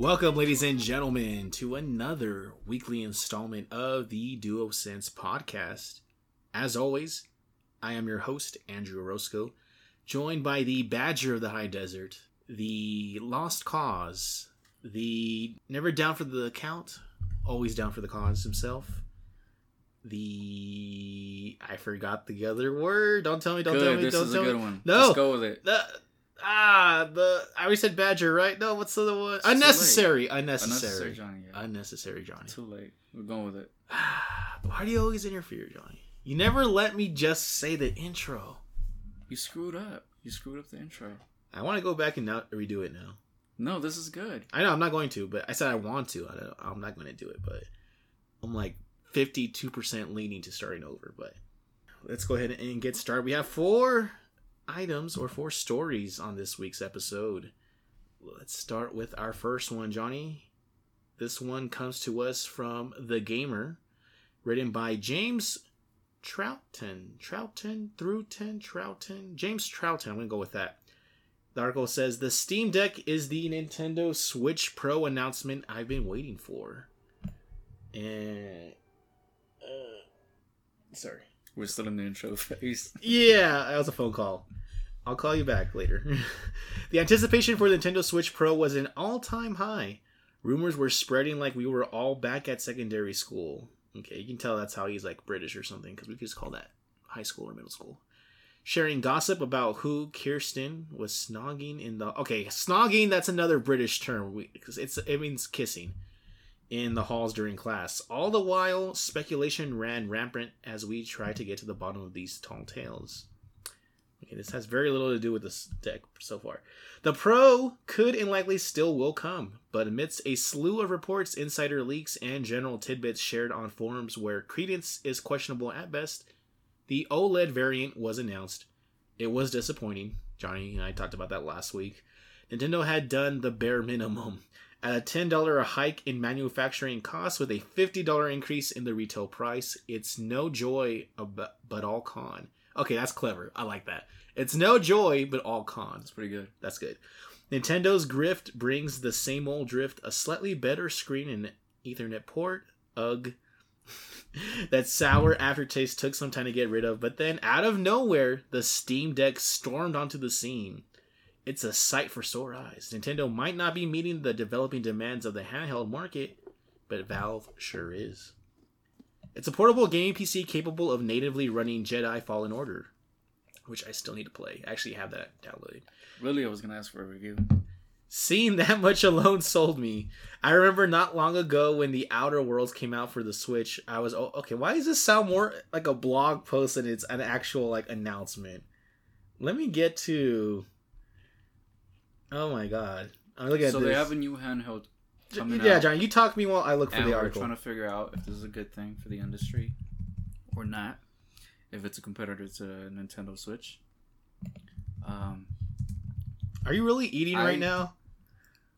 Welcome, ladies and gentlemen, to another weekly installment of the Duo Sense podcast. As always, I am your host, Andrew Orozco, joined by the Badger of the High Desert, the Lost Cause, the Never Down for the Count, always down for the cause himself, the I forgot the other word. Don't tell me. Don't good. tell me. This don't is tell a good me. one. No. Let's go with it. The ah the I always said Badger, right? No, what's the other one? It's unnecessary, Unnecessary unnecessary, Johnny. Yeah. unnecessary, Johnny. Too late. We're going with it. Why do you always interfere, Johnny? You never let me just say the intro. You screwed up. You screwed up the intro. I want to go back and now redo it now. No, this is good. I know I'm not going to, but I said I want to. I don't, I'm not going to do it, but I'm like 52% leaning to starting over. But let's go ahead and get started. We have four items or four stories on this week's episode. Let's start with our first one, Johnny. This one comes to us from The Gamer, written by James Troughton. Troughton? Throughton? Troughton? James Troughton. I'm going to go with that. The article says the Steam Deck is the Nintendo Switch Pro announcement I've been waiting for. And uh, sorry. We're still in the intro phase. Yeah, that was a phone call. I'll call you back later. the anticipation for Nintendo Switch Pro was an all-time high. Rumors were spreading like we were all back at secondary school. Okay, you can tell that's how he's like British or something because we could just call that high school or middle school. Sharing gossip about who Kirsten was snogging in the okay snogging that's another British term because it's it means kissing in the halls during class. All the while, speculation ran rampant as we tried to get to the bottom of these tall tales. Okay, this has very little to do with this deck so far. The Pro could and likely still will come, but amidst a slew of reports, insider leaks, and general tidbits shared on forums where credence is questionable at best, the OLED variant was announced. It was disappointing. Johnny and I talked about that last week. Nintendo had done the bare minimum. At a $10 hike in manufacturing costs with a $50 increase in the retail price, it's no joy but all con. Okay, that's clever. I like that. It's no joy but all cons. Pretty good. That's good. Nintendo's Grift brings the same old drift, a slightly better screen and Ethernet port. Ugh. that sour aftertaste took some time to get rid of, but then out of nowhere, the Steam Deck stormed onto the scene. It's a sight for sore eyes. Nintendo might not be meeting the developing demands of the handheld market, but Valve sure is. It's a portable gaming PC capable of natively running Jedi Fallen Order, which I still need to play. I actually have that downloaded. Really, I was gonna ask for a review. Seeing that much alone sold me. I remember not long ago when the Outer Worlds came out for the Switch, I was oh, okay. Why does this sound more like a blog post than it's an actual like announcement? Let me get to. Oh my god! I'm looking at so they have a new handheld yeah, out, John, you talk to me while I look for and the we're article. trying to figure out if this is a good thing for the industry or not. If it's a competitor to Nintendo Switch. Um, Are you really eating I- right now?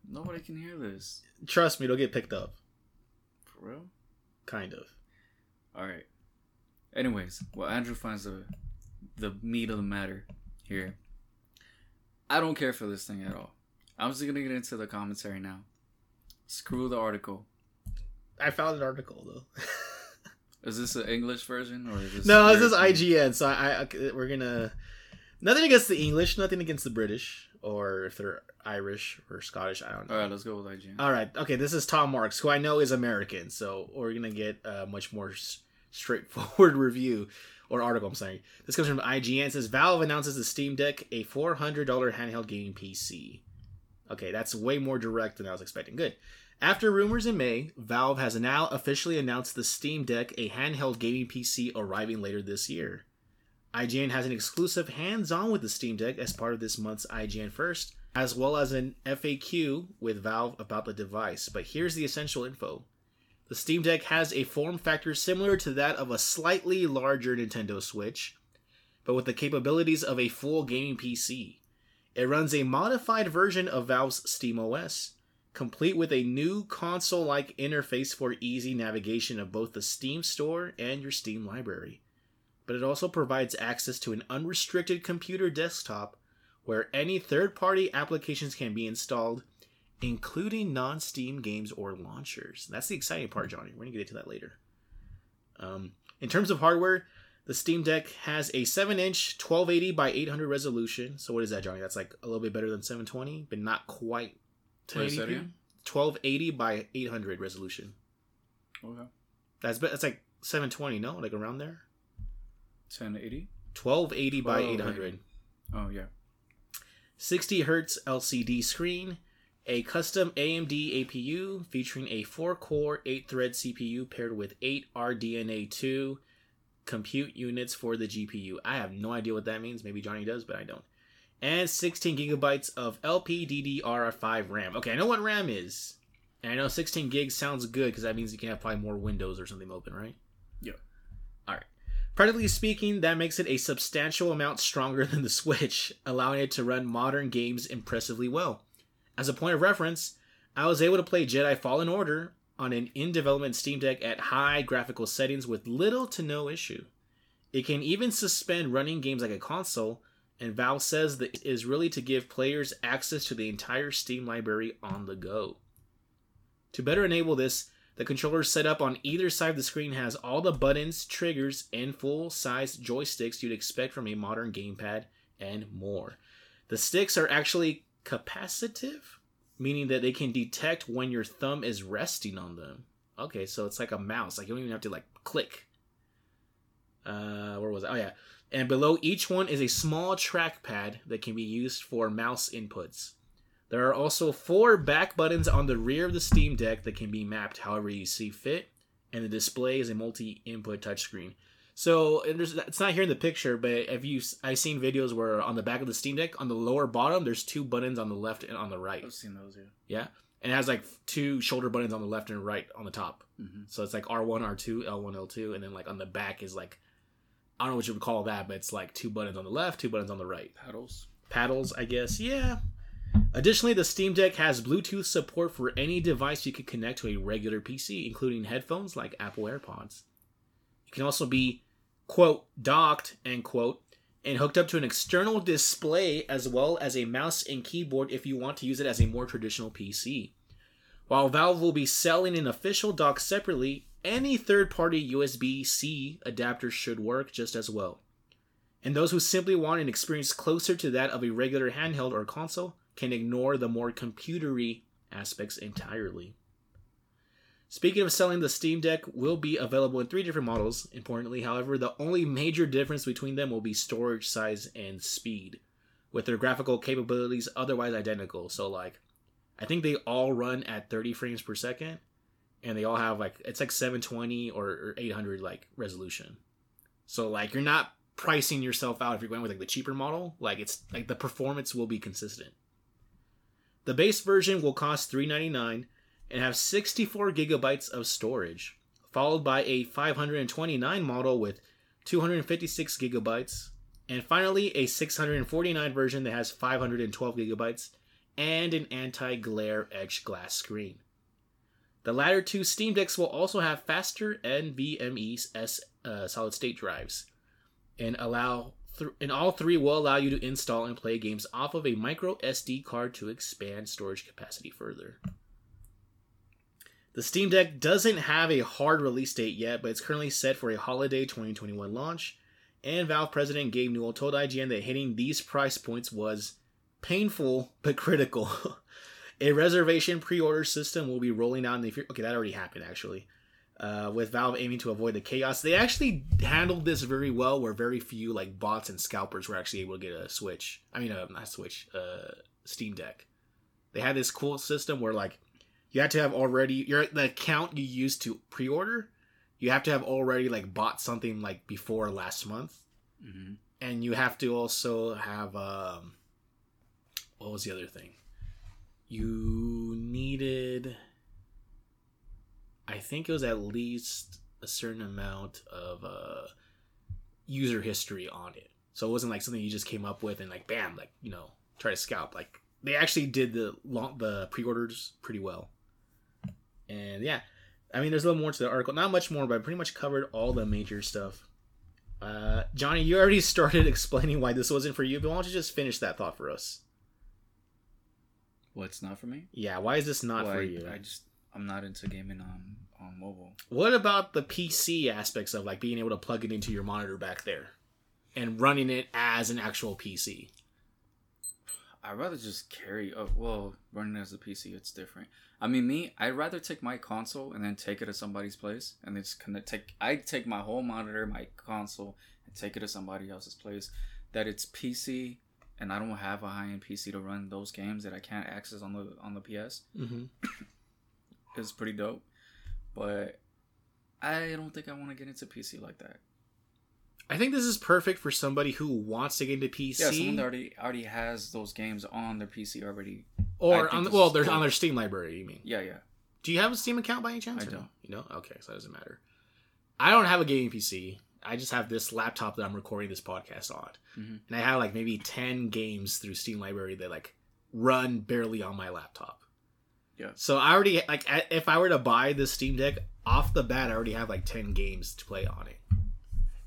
nobody can hear this. Trust me, it'll get picked up. For real? Kind of. All right. Anyways, well, Andrew finds the the meat of the matter here. I don't care for this thing at all. I'm just gonna get into the commentary now. Screw the article. I found an article though. Is this an English version or is this? no, this is IGN. So I, I we're gonna nothing against the English, nothing against the British, or if they're Irish or Scottish. I don't know. All right, let's go with IGN. All right, okay. This is Tom Marks, who I know is American, so we're gonna get a much more straightforward review or article. I'm saying this comes from IGN. It says Valve announces the Steam Deck, a four hundred dollar handheld gaming PC. Okay, that's way more direct than I was expecting. Good. After rumors in May, Valve has now officially announced the Steam Deck, a handheld gaming PC arriving later this year. IGN has an exclusive hands-on with the Steam Deck as part of this month's IGN First, as well as an FAQ with Valve about the device. But here's the essential info. The Steam Deck has a form factor similar to that of a slightly larger Nintendo Switch, but with the capabilities of a full gaming PC. It runs a modified version of Valve's SteamOS, complete with a new console like interface for easy navigation of both the Steam store and your Steam library. But it also provides access to an unrestricted computer desktop where any third party applications can be installed including non-Steam games or launchers. That's the exciting part, Johnny. We're gonna get into that later. Um, in terms of hardware, the Steam Deck has a 7-inch 1280 by 800 resolution. So what is that, Johnny? That's like a little bit better than 720, but not quite What is that 1080p. again? 1280 by 800 resolution. Okay. That's that's like 720, no? Like around there. 1080. 1280 by 800. Oh yeah. 60 hertz LCD screen, a custom AMD APU featuring a 4 core, 8 thread CPU paired with 8 RDNA2 compute units for the GPU. I have no idea what that means. Maybe Johnny does, but I don't. And 16 gigabytes of LPDDR5 RAM. Okay, I know what RAM is. And I know 16 gigs sounds good because that means you can have probably more windows or something open, right? Yeah. All right. Practically speaking, that makes it a substantial amount stronger than the Switch, allowing it to run modern games impressively well. As a point of reference, I was able to play Jedi Fallen Order on an in development Steam Deck at high graphical settings with little to no issue. It can even suspend running games like a console, and Valve says that is really to give players access to the entire Steam library on the go. To better enable this, the controller set up on either side of the screen has all the buttons, triggers, and full size joysticks you'd expect from a modern gamepad, and more. The sticks are actually capacitive, meaning that they can detect when your thumb is resting on them. Okay, so it's like a mouse. Like you don't even have to like click. Uh, where was it? Oh yeah. And below each one is a small trackpad that can be used for mouse inputs. There are also four back buttons on the rear of the Steam Deck that can be mapped however you see fit, and the display is a multi-input touchscreen. So it's not here in the picture, but if you, I've seen videos where on the back of the Steam Deck, on the lower bottom, there's two buttons on the left and on the right. I've seen those. Yeah. Yeah, and it has like two shoulder buttons on the left and right on the top. Mm-hmm. So it's like R1, R2, L1, L2, and then like on the back is like I don't know what you would call that, but it's like two buttons on the left, two buttons on the right. Paddles. Paddles, I guess. Yeah. Additionally, the Steam Deck has Bluetooth support for any device you can connect to a regular PC, including headphones like Apple AirPods. It can also be, quote, docked, end quote, and hooked up to an external display as well as a mouse and keyboard if you want to use it as a more traditional PC. While Valve will be selling an official dock separately, any third party USB C adapter should work just as well. And those who simply want an experience closer to that of a regular handheld or console can ignore the more computery aspects entirely. Speaking of selling, the Steam Deck will be available in three different models. Importantly, however, the only major difference between them will be storage size and speed, with their graphical capabilities otherwise identical. So, like, I think they all run at 30 frames per second, and they all have like it's like 720 or, or 800 like resolution. So, like, you're not pricing yourself out if you're going with like the cheaper model. Like, it's like the performance will be consistent. The base version will cost 399 and have 64 gigabytes of storage, followed by a 529 model with 256 gigabytes, and finally a 649 version that has 512 gigabytes and an anti-glare etched glass screen. The latter two Steam Decks will also have faster NVMe S uh, solid state drives, and allow th- and all three will allow you to install and play games off of a micro SD card to expand storage capacity further. The Steam Deck doesn't have a hard release date yet, but it's currently set for a holiday 2021 launch. And Valve president Gabe Newell told IGN that hitting these price points was painful but critical. a reservation pre-order system will be rolling out in the future. Okay, that already happened actually. Uh, with Valve aiming to avoid the chaos, they actually handled this very well. Where very few like bots and scalpers were actually able to get a Switch. I mean, uh, not Switch, uh, Steam Deck. They had this cool system where like you had to have already your the account you used to pre-order. You have to have already like bought something like before last month, Mm-hmm. and you have to also have um, what was the other thing? You needed, I think it was at least a certain amount of uh, user history on it. So it wasn't like something you just came up with and like bam, like you know, try to scalp. Like they actually did the long, the pre-orders pretty well. And yeah, I mean, there's a little more to the article. Not much more, but I pretty much covered all the major stuff. Uh, Johnny, you already started explaining why this wasn't for you, but why don't you just finish that thought for us? What's not for me? Yeah, why is this not Well, for I, you? I just I'm not into gaming on on mobile. What about the PC aspects of like being able to plug it into your monitor back there and running it as an actual PC? I'd rather just carry. Oh, well, running as a PC, it's different. I mean, me, I'd rather take my console and then take it to somebody's place, and then just connect. Take I take my whole monitor, my console, and take it to somebody else's place. That it's PC, and I don't have a high end PC to run those games that I can't access on the on the PS. Mm-hmm. Is pretty dope, but I don't think I want to get into PC like that. I think this is perfect for somebody who wants to get into PC Yeah, someone that already already has those games on their PC already. Or on this well, they're cool. on their Steam library. You mean? Yeah, yeah. Do you have a Steam account by any chance? I no? don't. You know? Okay, so that doesn't matter. I don't have a gaming PC. I just have this laptop that I'm recording this podcast on, Mhm. and I have like maybe ten games through Steam library that like run barely on my laptop. Yeah. So I already like if I were to buy this Steam Deck off the bat, I already have like ten games to play on it.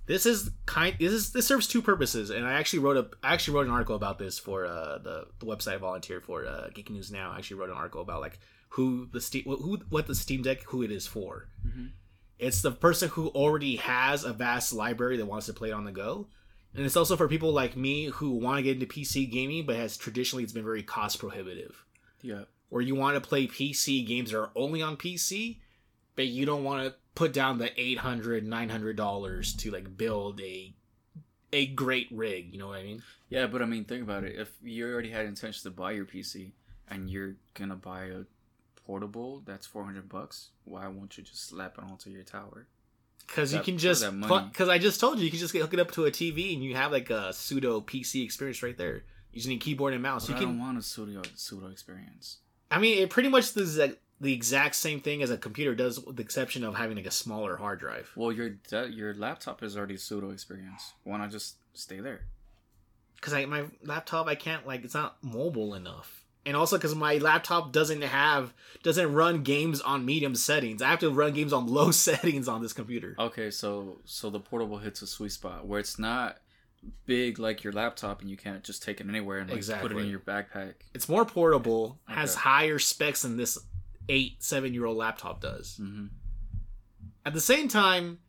This is kind. This is this serves two purposes, and I actually wrote a. I actually wrote an article about this for uh, the the website I volunteer for, uh, Geek News Now. I actually wrote an article about like who the Steam, who what the Steam Deck, who it is for. Mhm. It's the person who already has a vast library that wants to play it on the go, and it's also for people like me who want to get into PC gaming, but has traditionally it's been very cost prohibitive Yeah. or you want to play PC games that are only on PC, but you don't want to put down the 800 900 dollars to like build a a great rig, you know what I mean? Yeah, but I mean, think about it. If you already had intention to buy your PC and you're gonna buy a portable that's four hundred bucks, why won't you just slap it onto your tower? Cuz you can just cuz I just told you you can just hook it up to a TV and you have like a pseudo PC experience right there. Using a keyboard and mouse. But you I can don't want a pseudo pseudo experience. I mean, it pretty much is the, the exact same thing as a computer does with the exception of having like a smaller hard drive. Well, your de- your laptop is already a pseudo experience. Why not just stay there? because I my laptop I can't like it's not mobile enough, and also because my laptop doesn't have doesn't run games on medium settings. I have to run games on low settings on this computer. Okay, so so the portable hits a sweet spot where it's not big like your laptop and you can't just take it anywhere and like, put it in your backpack. It's more portable, has higher specs than this eight seven year old laptop does. hmm At the same time.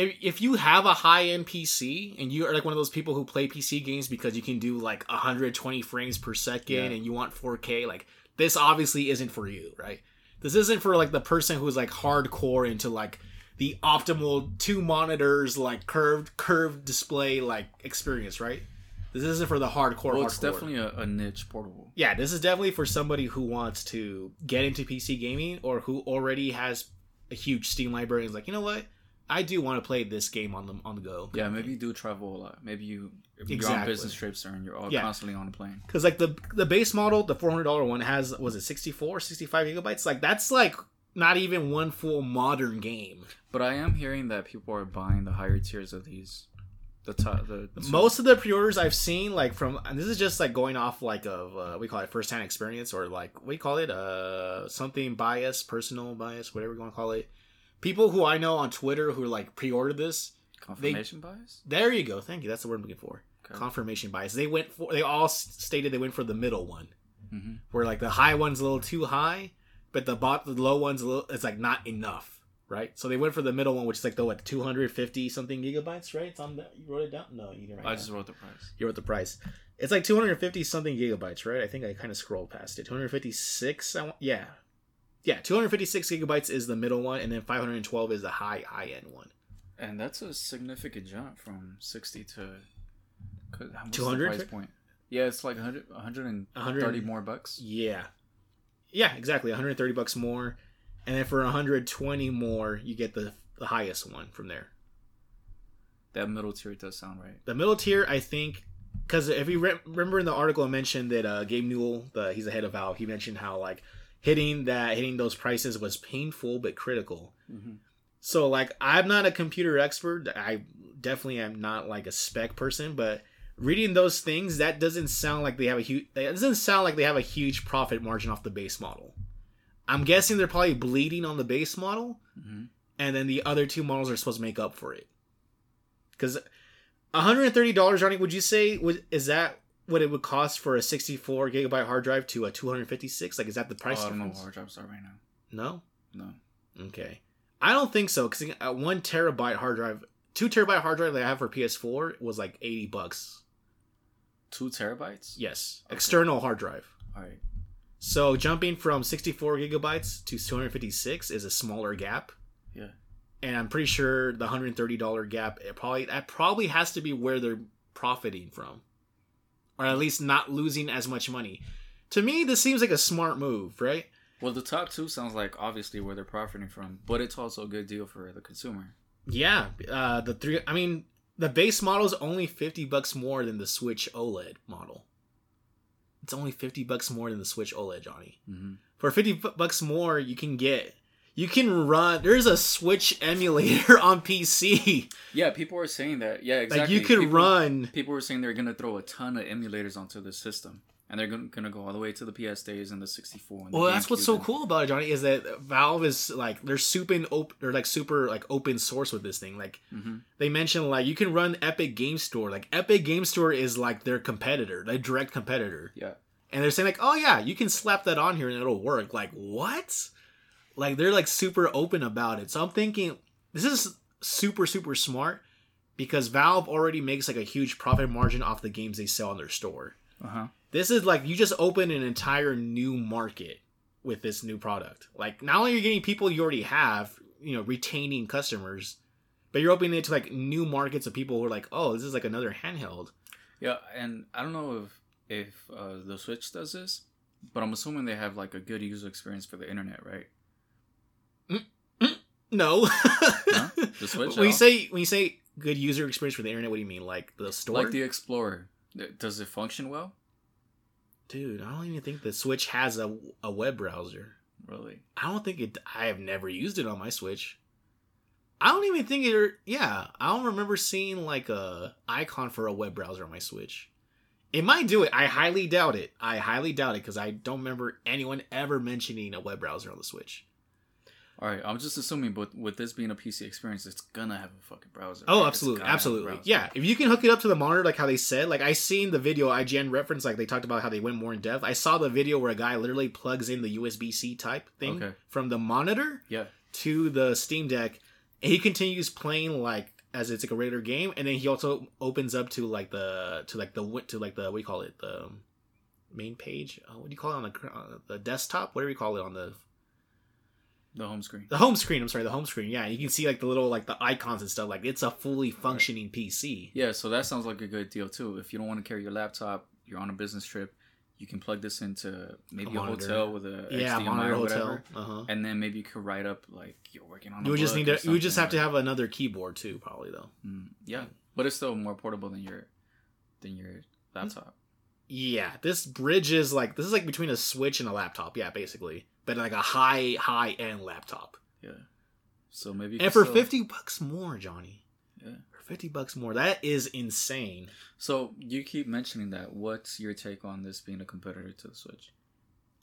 If, if you have a high end PC and you are like one of those people who play PC games because you can do like 120 frames per second Yeah. and you want 4K, like this obviously isn't for you, right? This isn't for like the person who's like hardcore into like the optimal two monitors like curved curved display like experience, right? This isn't for the hardcore. Well, it's hardcore. definitely a, a niche portable. yeah. This is definitely for somebody who wants to get into PC gaming or who already has a huge Steam library. and is like, you know what? I do want to play this game on the on the go. Yeah, maybe you do travel a lot. Maybe you if you're on business trips and you're all Yeah. constantly on a plane. Because like the the base model, the four hundred dollar one has was it 64, 65 gigabytes? Like that's like not even one full modern game. But I am hearing that people are buying the higher tiers of these. The top, the, Most of the pre-orders I've seen, like from, and this is just like going off like of uh, we call it first-hand experience or like we call it, uh, something bias, personal bias, whatever you want to call it. People who I know on Twitter who like pre-ordered this, confirmation bias. there you go. Thank you. That's the word I'm looking for. Okay. Confirmation bias. They went for. They all stated they went for the middle one. hmm where like the high one's a little too high, but the bot the low one's a little it's like not enough, right? So they went for the middle one, which is like the what two hundred fifty something gigabytes, right? It's on the you wrote it down. No, you didn't write I just down. wrote the price. you wrote the price. It's like two hundred fifty something gigabytes, right? I think I kind of scrolled past it. Two hundred fifty six. I want, yeah, yeah. Two hundred fifty six gigabytes is the middle one, and then five hundred twelve is the high high end one. And that's a significant jump from 60 to the 200? price point. Yeah, it's like 100, 130 100 more bucks. Yeah, yeah, exactly. One hundred thirty bucks more, and then for one hundred twenty more, you get the the highest one from there. That middle tier does sound right. The middle tier, I think, because if you re- remember in the article, I mentioned that uh, Gabe Newell, the he's the head of Valve, he mentioned how like hitting that hitting those prices was painful but critical. Mm-hmm. So like I'm not a computer expert. I definitely am not like a spec person, but reading those things, that doesn't sound like they have a huge. It doesn't sound like they have a huge profit margin off the base model. I'm guessing they're probably bleeding on the base model, Mm-hmm. and then the other two models are supposed to make up for it. Because $130, Johnny, would you say would is that what it would cost for a 64 gigabyte hard drive to a 256? Like, is that the Oh, price I don't know hard drives are right now. No. No. Okay. I don't think so because a one terabyte hard drive, two terabyte hard drive that I have for PS4 was like 80 bucks. Two terabytes. Yes, Okay. external hard drive. All right. So jumping from 64 gigabytes to 256 is a smaller gap. Yeah. And I'm pretty sure the $130 gap it probably that probably has to be where they're profiting from. Or at least not losing as much money. To me this seems like a smart move, right? Well, the top two sounds like obviously where they're profiting from, but it's also a good deal for the consumer. Yeah, uh the three I mean the base model is only 50 bucks more than the Switch OLED model. It's only 50 bucks more than the Switch OLED, Johnny. Mm-hmm. for 50 bucks more you can get you can run there's a switch emulator on pc Yeah, people are saying that. Yeah, exactly. like you could people, run People were saying they're gonna throw a ton of emulators onto the system, and they're gonna, gonna go all the way to the PS days and the 64. And the well that's what's so and- cool about it johnny is that valve is like they're super open they're like super like open source with this thing like Mhm. they mentioned like you can run epic game store like epic game store is like their competitor their direct competitor Yeah. and they're saying like oh yeah you can slap that on here and it'll work like what like they're like super open about it so i'm thinking this is super super smart because valve already makes like a huge profit margin off the games they sell in their store Uh huh. this is like you just open an entire new market with this new product like not only are you getting people you already have you know retaining customers but you're opening it to like new markets of people who are like oh this is like another handheld Yeah, and I don't know if if uh, the Switch does this, but I'm assuming they have like a good user experience for the internet, right? No. No? The Switch when you say when you say good user experience for the internet what do you mean? Like the store? Like the Explorer, does it function well? dude i don't even think the switch has a, a web browser. Really? i don't think it i have never used it on my switch. I don't even think it yeah i don't remember seeing like a icon for a web browser on my switch. It might do it. I highly doubt it. I highly doubt it because i don't remember anyone ever mentioning a web browser on the switch All right, I'm just assuming, but with this being a PC experience, it's gonna have a fucking browser. Oh, right? Absolutely, gotta have a absolutely. Yeah, if you can hook it up to the monitor, like how they said, like I seen the video IGN reference, like they talked about how they went more in depth. I saw the video where a guy literally plugs in the USB C type thing Okay. from the monitor Yeah. to the Steam Deck, and he continues playing like as it's like a regular game, and then he also opens up to like the to like the to like the what do you call it the main page? Uh, what do you call it on the uh, the desktop? Whatever you call it on the The home screen. the home screen. I'm sorry, the home screen. Yeah, you can see like the little like the icons and stuff. Like it's a fully functioning PC. Yeah, so that sounds like a good deal too. If you don't want to carry your laptop, you're on a business trip, you can plug this into maybe A a, hotel with a yeah, HDMI or hotel. whatever, Uh huh. and then maybe you could write up like you're working on. You a would just need to. You would just have to have another keyboard too, probably though. Mm, yeah, but it's still more portable than your than your laptop. Yeah, this bridge is like this is like between a Switch and a laptop. Yeah, basically, but like a high high end laptop. Yeah. So maybe And for still- fifty bucks more, Johnny. Yeah. For fifty bucks more, that is insane. So you keep mentioning that. What's your take on this being a competitor to the Switch?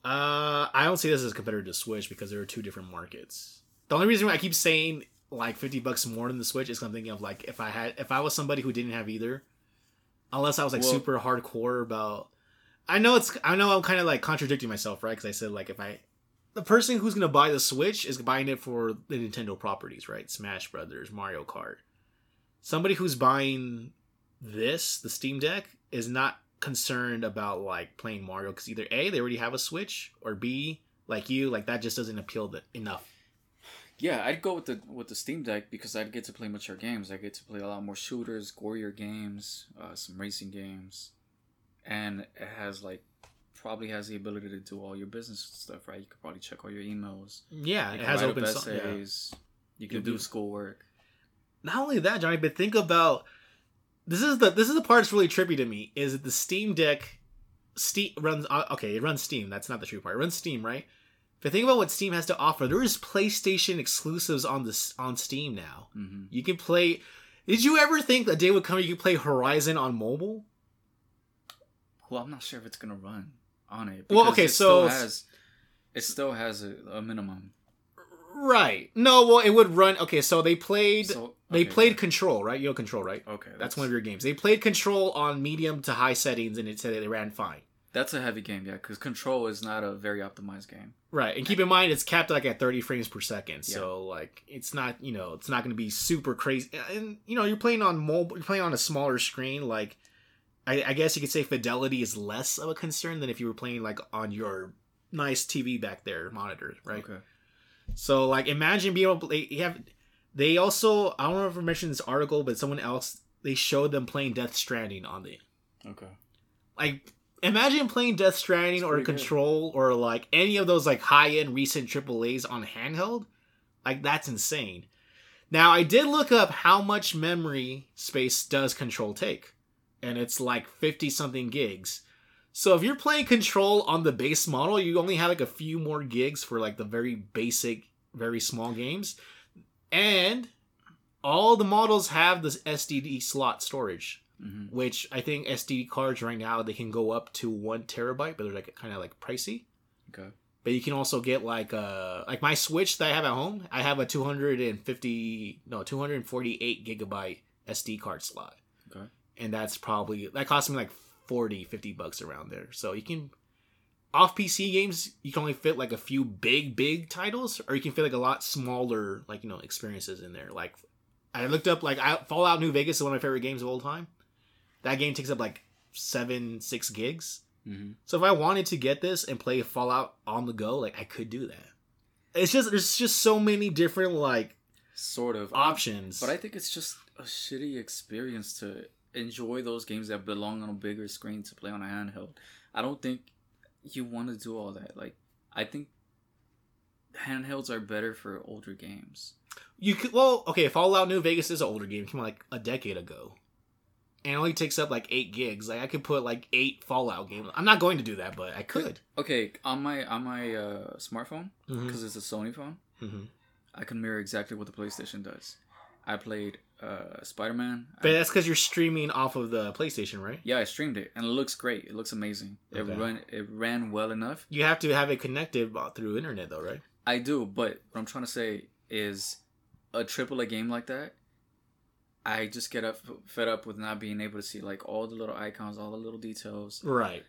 Uh, I don't see this as a competitor to Switch because there are two different markets. The only reason why I keep saying like fifty bucks more than the Switch is I'm thinking of like if I had if I was somebody who didn't have either, unless I was like Well- super hardcore about. I know it's I know I'm kind of like contradicting myself, right? Because I said like if I the person who's gonna buy the Switch is buying it for the Nintendo properties, right? Smash Brothers, Mario Kart. Somebody who's buying this, the Steam Deck, is not concerned about like playing Mario because either A, they already have a Switch, or B, like you, like that just doesn't appeal that enough. Yeah, I'd go with the with the Steam Deck because I'd get to play mature games. I get to play a lot more shooters, gorier games, uh, some racing games, and it has like probably has the ability to do all your business stuff. Right, you could probably check all your emails. Yeah, it has open so- yeah. essays. You can do do- schoolwork. Not only that, Johnny, but think about this is the this is the part that's really trippy to me is that the Steam Deck Steam runs uh, okay, it runs Steam. That's not the true part. It runs Steam, right? If you think about what Steam has to offer, there is PlayStation exclusives on this on Steam now. hmm You can play. Did you ever think the day would come you could play Horizon on mobile? Well, I'm not sure if it's gonna run on it. Well, okay, it so- still has it still has a, a minimum. Right. No, well, it would run. Okay, so they played. So They played Control, right? You know Control, right? Okay, That's one of your games. They played Control on medium to high settings, and it said they ran fine. That's a heavy game, yeah, because Control is not a very optimized game. Right, and keep in mind it's capped like at 30 frames per second, so like it's not you know it's not going to be super crazy. And you know you're playing on mobile, you're playing on a smaller screen. Like I, I guess you could say fidelity is less of a concern than if you were playing like on your nice TV back there monitor, right? Okay. So like imagine being able to play, you have they also I don't know if I mentioned this article, but someone else they showed them playing Death Stranding on the Okay. like imagine playing Death Stranding or pretty good. Control or like any of those like high end recent AAA's on handheld. Like that's insane. Now I did look up how much memory space does Control take, and it's like fifty something gigs. So if you're playing Control on the base model, you only have like a few more gigs for like the very basic, very small games, and all the models have this SDD slot storage hmm which I think SD cards right now they can go up to one terabyte, but they're like kind of like pricey. Okay. But you can also get like uh like my Switch that I have at home. I have a 250 no 248 gigabyte SD card slot. And that's probably that cost me like 40 50 bucks around there. So you can off PC games you can only fit like a few big big titles, or you can fit like a lot smaller like you know experiences in there. Like I looked up like I, Fallout New Vegas is one of my favorite games of all time. That game takes up like seven six gigs. hmm So if I wanted to get this and play Fallout on the go, like I could do that. It's just there's just so many different like Sort of. options. But I think it's just a shitty experience to enjoy those games that belong on a bigger screen to play on a handheld. I don't think you want to do all that. Like, I think handhelds are better for older games. you could well okay. Fallout New Vegas is an older game, it came out like a decade ago, and it only takes up like eight gigs. Like I could put like eight Fallout games. I'm not going to do that, but I could. Okay, on my on my uh, smartphone because it's a Sony phone, Mhm. I can mirror exactly what the PlayStation does. I played uh, Spider Man. But that's because you're streaming off of the PlayStation, right? Yeah, I streamed it and it looks great. It looks amazing. It Okay. ran it ran well enough. You have to have it connected through internet, though, right? I do, but what I'm trying to say is a triple A game like that. I just get up fed up with not being able to see like all the little icons, all the little details. Right.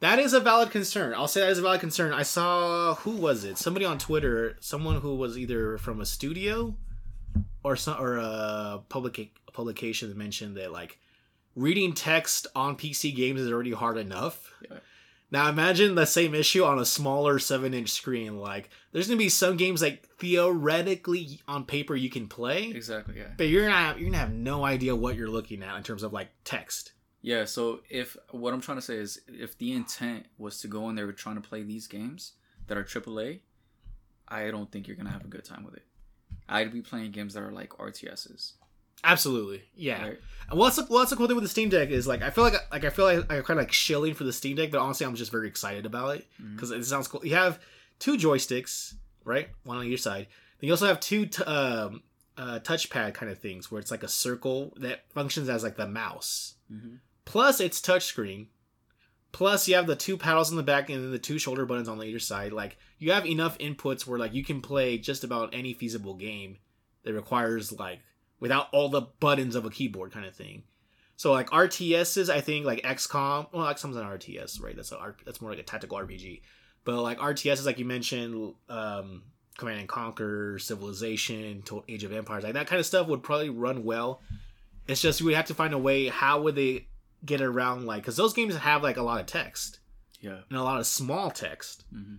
That is a valid concern. I'll say that is a valid concern. I saw who was it? Somebody on Twitter, someone who was either from a studio or some or uh, a public publication that mentioned that like reading text on PC games is already hard enough. Yeah. Now imagine the same issue on a smaller seven inch screen. Like there's gonna be some games like theoretically on paper you can play, Exactly, yeah. but you're gonna have, you're gonna have no idea what you're looking at in terms of like text. Yeah, so if what I'm trying to say is if the intent was to go in there trying to play these games that are AAA, I don't think you're gonna have a good time with it. I'd be playing games that are like RTSs. Absolutely, yeah. Right? And what's the, what's the cool thing with the Steam Deck is like I feel like like I feel like I'm kind of like shilling for the Steam Deck, but honestly I'm just very excited about it because it sounds cool. You have two joysticks, right? One on either side. Then you also have two t- um, uh, touchpad kind of things where it's like a circle that functions as like the mouse. Mhm. Plus it's touchscreen. Plus you have the two paddles in the back and then the two shoulder buttons on either side. Like you have enough inputs where like you can play just about any feasible game that requires like without all the buttons of a keyboard kind of thing. So like RTSs, I think like XCOM. Well, XCOM's an RTS, right? That's a that's more like a tactical RPG. But like RTSs, like you mentioned, um, Command and Conquer, Civilization, Age of Empires, like that kind of stuff would probably run well. It's just we have to find a way. How would they get around like because those games have like a lot of text Yeah. and a lot of small text. hmm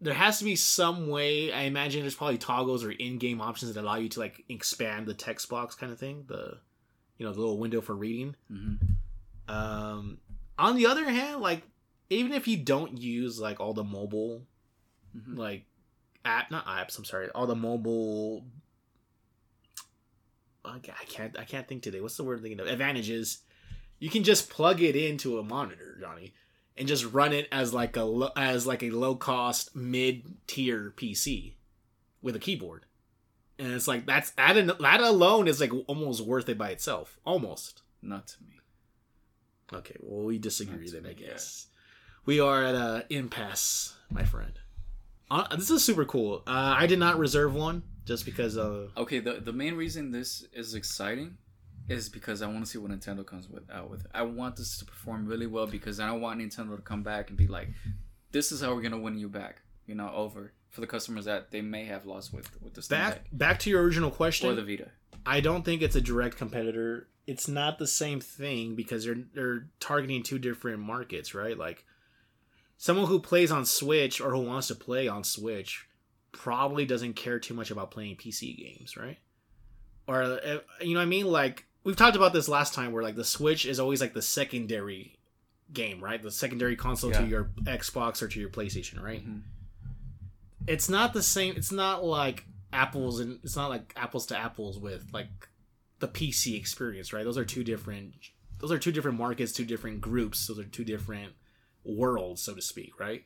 There has to be some way. I imagine there's probably toggles or in-game options that allow you to like expand the text box kind of thing. The you know the little window for reading. hmm Um, on the other hand, like even if you don't use like all the mobile hmm like app not apps, I'm sorry, all the mobile. I I can't I can't think today. What's the word I'm thinking of? Advantages. You can just plug it into a monitor, Johnny, and just run it as like a lo- as like a low cost mid tier PC with a keyboard, and it's like that's that an- that alone is like almost worth it by itself, almost. Not to me. Okay, well we disagree then, I me, yeah. guess. We are at a impasse, my friend. Uh, this is super cool. Uh, I did not reserve one just because uh Okay, the the main reason this is exciting is because I want to see what Nintendo comes with out with. I want this to perform really well because I don't want Nintendo to come back and be like, "This is how we're gonna win you back," you know, over for the customers that they may have lost with with the back back to your original question. or the Vita. I don't think it's a direct competitor. It's not the same thing because they're they're targeting two different markets, right? Like someone who plays on Switch or who wants to play on Switch probably doesn't care too much about playing PC games, right? Or uh, you know what I mean? Like we've talked about this last time where like the Switch is always like the secondary game, right? The secondary console Yeah. to your Xbox or to your PlayStation, right? Mhm. it's not the same it's not like apples and it's not like apples to apples with like the pc experience right those are two different those are two different markets two different groups those are two different worlds so to speak right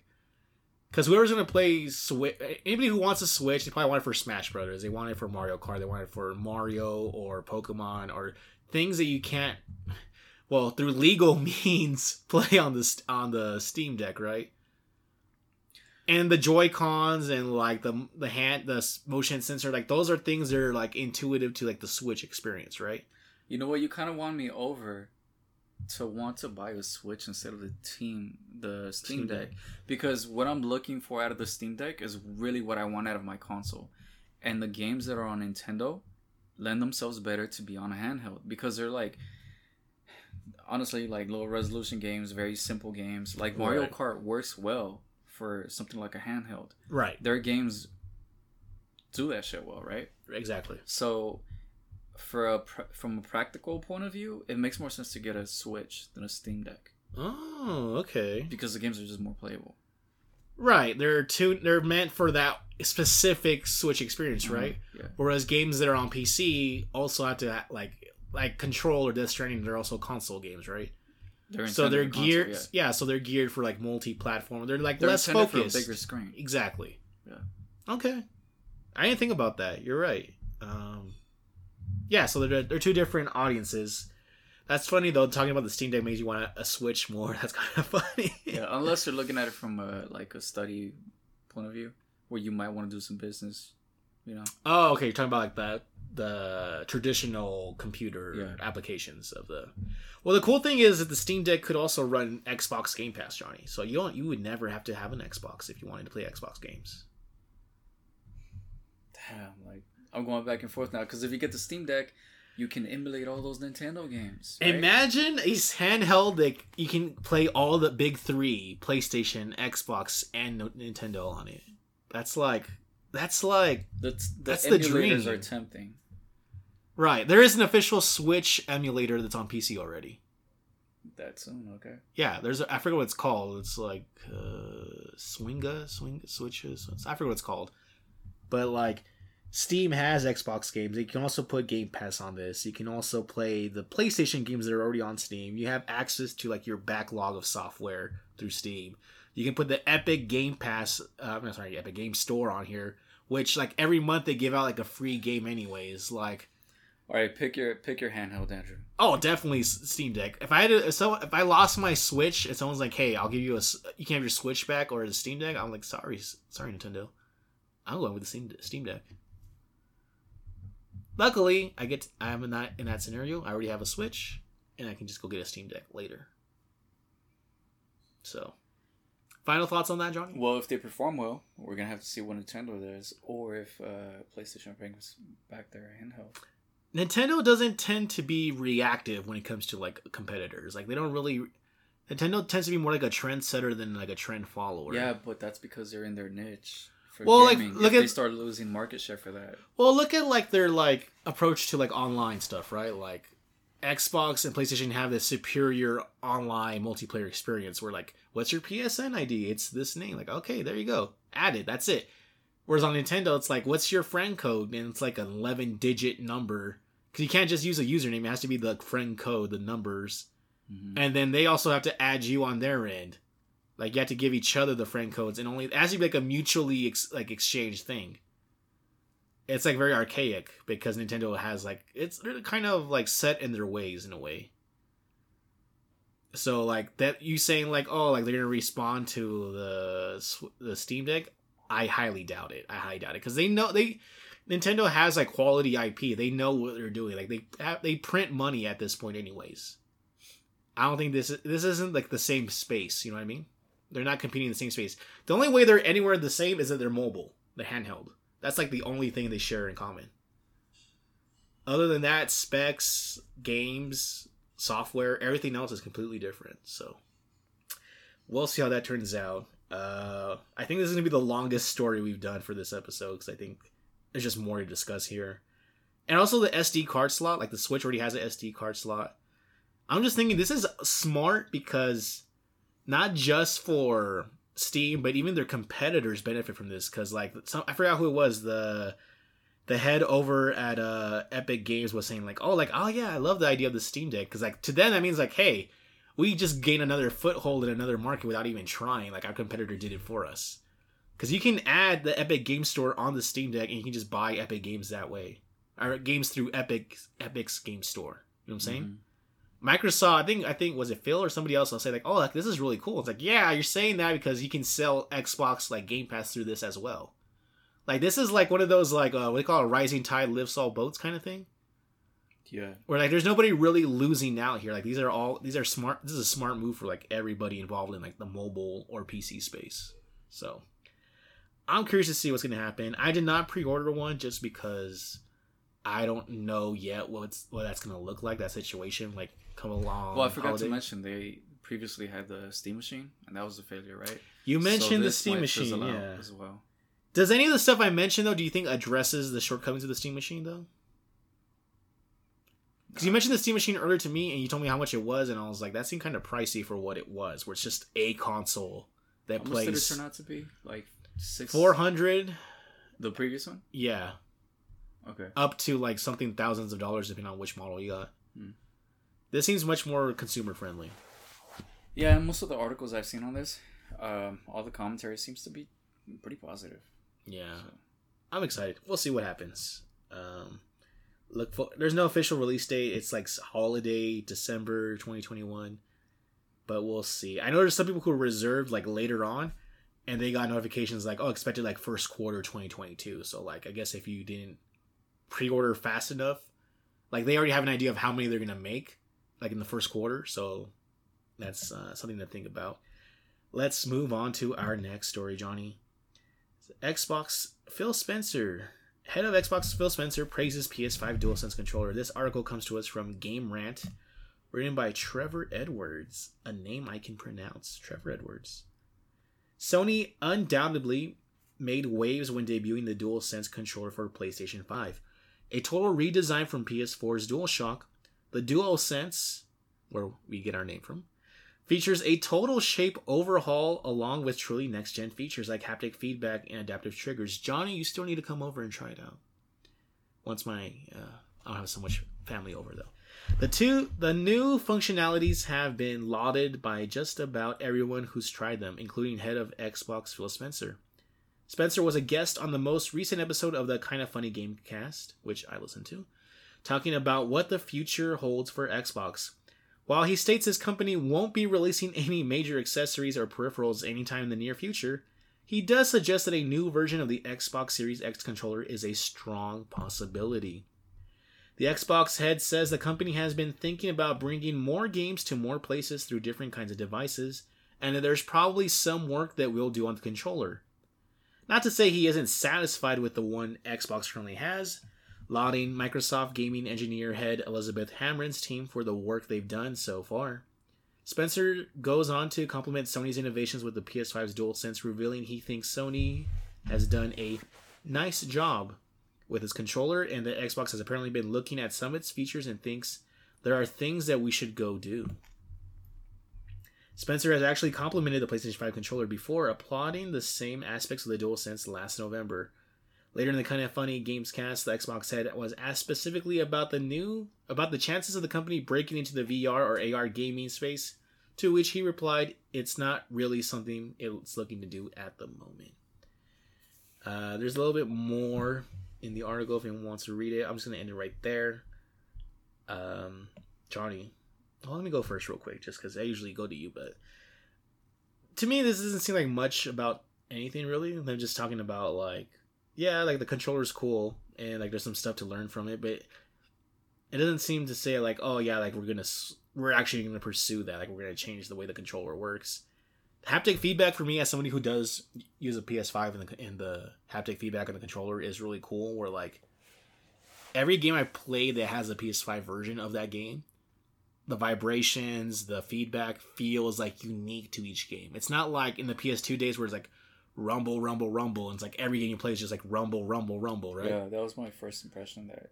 because whoever's to play switch anybody who wants a switch they probably want it for smash brothers. They want it for mario kart. They want it for mario or pokemon or things that you can't well through legal means play on the on the steam deck right? And the joy cons and like the the hand the motion sensor like those are things that are like intuitive to like the switch experience right? You know what? You kind of won me over to want to buy a Switch instead of the team, the Steam Steam Deck, Deck. because what I'm looking for out of the Steam Deck is really what I want out of my console, and the games that are on Nintendo lend themselves better to be on a handheld because they're like honestly like low resolution games very simple games. Like mario Right. kart works well for something like a handheld. Right. Their games do that shit well right? Exactly. So, for a pr- from a practical point of view, it makes more sense to get a Switch than a Steam Deck oh okay because the games are just more playable. right they're two they're meant for that specific switch experience right Uh-huh. Yeah. whereas games that are on pc also have to like like control or death stranding they're also console games right They're so they're for console, geared yeah. yeah. so they're geared for like multi-platform they're like They're less focused for a bigger screen. Exactly. Yeah. Okay. I didn't think about that. You're right. Um, yeah, so they're they're two different audiences. That's funny though. Talking about the Steam Deck makes you want a, uh, Switch more. That's kind of funny. Yeah, unless you're looking at it from a like a study point of view, where you might want to do some business. You know, Oh, okay. You're talking about like the the traditional computer Yeah. applications of the. Well, the cool thing is that the Steam Deck could also run Xbox Game Pass, Johnny. So you don't you would never have to have an Xbox if you wanted to play Xbox games. damn, like I'm going back and forth now because if you get the Steam Deck, you can emulate all those Nintendo games. right? Imagine a handheld that you can play all the big three: PlayStation, Xbox, and Nintendo on it. That's like, that's like That's the That's the dream. are tempting. right. There is an official Switch emulator that's on PC already. That soon, okay. Yeah, there's a, I forget what it's called. It's like uh, Swinga, Swing Switches. I forget what it's called. But like, Steam has Xbox games. You can also put Game Pass on this. You can also play the PlayStation games that are already on Steam. You have access to like your backlog of software through Steam. You can put the Epic Game Pass, uh, I'm sorry, Epic Game Store on here, which like every month they give out like a free game anyways. Like, All right, pick your pick your handheld, Andrew. Oh, definitely Steam Deck. If I had to, if so if I lost my Switch and someone's like, "Hey, I'll give you a you can have your Switch back or the Steam Deck," I'm like, "Sorry, sorry, Nintendo. I'm going with the Steam Steam Deck." Luckily, I get I'm in that in that scenario. I already have a Switch, and I can just go get a Steam Deck later. So, final thoughts on that, Johnny? Well, if they perform well, we're gonna have to see what Nintendo does, or if uh, PlayStation brings back their handheld. Nintendo doesn't tend to be reactive when it comes to like competitors. Like they don't really. Nintendo tends to be more like a trendsetter than like a trend follower. Yeah, but that's because they're in their niche. For Well, like, look at- they start losing market share for that. Well, look at like their like approach to like online stuff, right? Like Xbox and PlayStation have this superior online multiplayer experience where like, what's your PSN ID? It's this name. Like, okay, there you go. Add it. That's it. Whereas on Nintendo, it's like, what's your friend code? And it's like an 11 digit number. Because you can't just use a username. It has to be the friend code, the numbers. Mhm. And then they also have to add you on their end. Like you have to give each other the friend codes, and only it has to be like a mutually ex- like exchanged thing. It's like very archaic because Nintendo has like it's kind of like set in their ways in a way. So like that you saying like oh like they're gonna respond to the the Steam Deck, I highly doubt it. I highly doubt it because they know they Nintendo has like quality IP. They know what they're doing. Like they have, they print money at this point, anyways. I don't think this this isn't like the same space. You know what I mean? They're not competing in the same space. The only way they're anywhere the same is that they're mobile, the handheld. That's like the only thing they share in common. Other than that, specs, games, software, everything else is completely different. So we'll see how that turns out. Uh, I think this is gonna be the longest story we've done for this episode because I think there's just more to discuss here. And also the SD card slot, like the Switch already has an SD card slot. I'm just thinking this is smart because not just for Steam, but even their competitors benefit from this. Because like some, I forgot who it was the the head over at uh Epic Games was saying like, oh like oh yeah, I love the idea of the Steam Deck because like to them that means like hey, we just gain another foothold in another market without even trying. Like our competitor did it for us. Because you can add the Epic Game Store on the Steam Deck and you can just buy Epic games that way, or games through Epic Epic's Game Store. You know what I'm saying? Mm-hmm. Microsoft, I think, I think was it Phil or somebody else? I'll say like, oh, like, this is really cool. It's like, yeah, you're saying that because you can sell Xbox like Game Pass through this as well. Like this is like one of those like uh, what they call a rising tide lifts all boats kind of thing. Yeah. Where like there's nobody really losing out here. Like these are all these are smart. This is a smart move for like everybody involved in like the mobile or PC space. So I'm curious to see what's gonna happen. I did not pre-order one just because I don't know yet what's what that's gonna look like. That situation like come along. Well, I forgot holiday. to mention they previously had the Steam Machine, and that was a failure, right? You mentioned so the Steam Machine, yeah, as well. Does any of the stuff I mentioned though, do you think addresses the shortcomings of the Steam Machine though? Because you mentioned the Steam Machine earlier to me, and you told me how much it was, and I was like, that seemed kind of pricey for what it was. Where it's just a console that how plays. Much did it turn out to be? Like six. Four hundred. The previous one. Yeah. Okay. Up to like something thousands of dollars, depending on which model you got. Hmm. This seems much more consumer friendly. Yeah, and most of the articles I've seen on this, um, all the commentary seems to be pretty positive. Yeah, so. I'm excited. We'll see what happens. Um, look for there's no official release date. It's like holiday December 2021, but we'll see. I know there's some people who reserved like later on, and they got notifications like oh expected like first quarter 2022. So like I guess if you didn't pre-order fast enough, like they already have an idea of how many they're gonna make like in the first quarter. So that's uh, something to think about. Let's move on to our next story, Johnny. Xbox Phil Spencer, head of Xbox Phil Spencer praises PS5 DualSense controller. This article comes to us from Game Rant, written by Trevor Edwards, a name I can pronounce. Trevor Edwards. Sony undoubtedly made waves when debuting the DualSense controller for PlayStation 5. A total redesign from PS4's DualShock, the DualSense, where we get our name from, features a total shape overhaul along with truly next gen features like haptic feedback and adaptive triggers. Johnny, you still need to come over and try it out. Once my uh, I don't have so much family over though. The two the new functionalities have been lauded by just about everyone who's tried them, including head of Xbox Phil Spencer. Spencer was a guest on the most recent episode of the Kind of Funny Game Cast, which I listened to, talking about what the future holds for Xbox. While he states his company won't be releasing any major accessories or peripherals anytime in the near future, he does suggest that a new version of the Xbox Series X controller is a strong possibility. The Xbox head says the company has been thinking about bringing more games to more places through different kinds of devices, and that there's probably some work that we'll do on the controller. Not to say he isn't satisfied with the one Xbox currently has, lauding Microsoft gaming engineer head Elizabeth Hamren's team for the work they've done so far. Spencer goes on to compliment Sony's innovations with the PS5's DualSense, revealing he thinks Sony has done a nice job with its controller, and that Xbox has apparently been looking at some of its features and thinks there are things that we should go do. Spencer has actually complimented the PlayStation 5 controller before, applauding the same aspects of the DualSense last November. Later in the kind of funny games cast, the Xbox head was asked specifically about the new about the chances of the company breaking into the VR or AR gaming space, to which he replied, "It's not really something it's looking to do at the moment." Uh, there's a little bit more in the article if anyone wants to read it. I'm just gonna end it right there. Um, Johnny, well, let me go first real quick, just because I usually go to you, but to me, this doesn't seem like much about anything really. They're just talking about like, yeah, like the controller's cool and like there's some stuff to learn from it, but it doesn't seem to say like, oh yeah, like we're gonna we're actually gonna pursue that, like we're gonna change the way the controller works. Haptic feedback for me as somebody who does use a PS5 and the, and the haptic feedback on the controller is really cool. Where like every game I play that has a PS5 version of that game, the vibrations, the feedback feels like unique to each game. It's not like in the PS2 days where it's like rumble, rumble, rumble, and it's like every game you play is just like rumble, rumble, rumble, right? Yeah, that was my first impression. That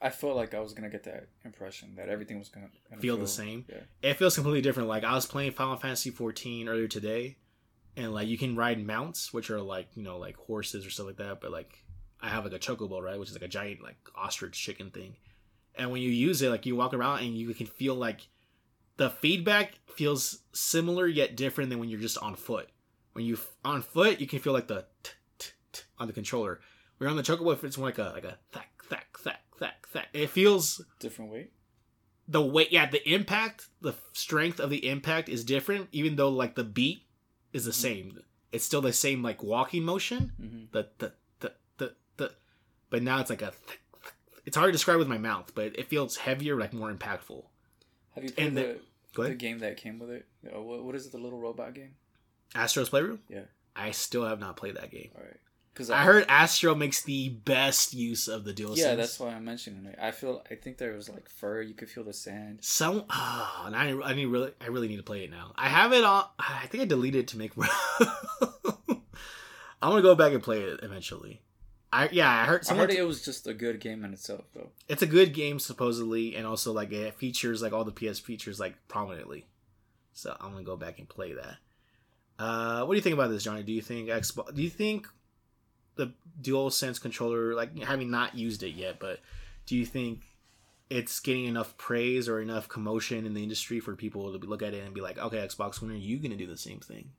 I felt like I was gonna get that impression that everything was gonna, gonna feel, the same. Yeah. It feels completely different. Like I was playing Final Fantasy 14 earlier today, and like you can ride mounts, which are like you know like horses or stuff like that. But like I have like a chocobo, right, which is like a giant like ostrich chicken thing. And when you use it, like you walk around and you can feel like the feedback feels similar yet different than when you're just on foot. When you on foot, you can feel like the t- t- t- on the controller. When you're on the chocobo, it's more like a like a thack thack thack thack thack. It feels different weight. The weight, yeah, the impact, the strength of the impact is different. Even though like the beat is the same, it's still the same like walking motion. Mm-hmm. The the the the the, but now it's like a. Th- it's hard to describe with my mouth, but it feels heavier, like more impactful. Have you played And the, the- the game that came with it? Uh, what, what is it? The little robot game? Astro's Playroom. Yeah. I still have not played that game. All right. Because I heard Astro makes the best use of the DualSense. Yeah, that's why I'm mentioning it. I feel. I think there was like fur. You could feel the sand. Some oh, and I I need really I really need to play it now. I have it on. I think I deleted it to make. I'm gonna go back and play it eventually. I yeah I heard I heard it was just a good game in itself, though. it's a good game supposedly, and also like it features like all the PS features like prominently. So I'm gonna go back and play that. Uh, what do you think about this, Johnny? Do you think Xbox? Do you think the Dual Sense controller, like having not used it yet, but do you think it's getting enough praise or enough commotion in the industry for people to look at it and be like, okay, Xbox, when are you gonna do the same thing?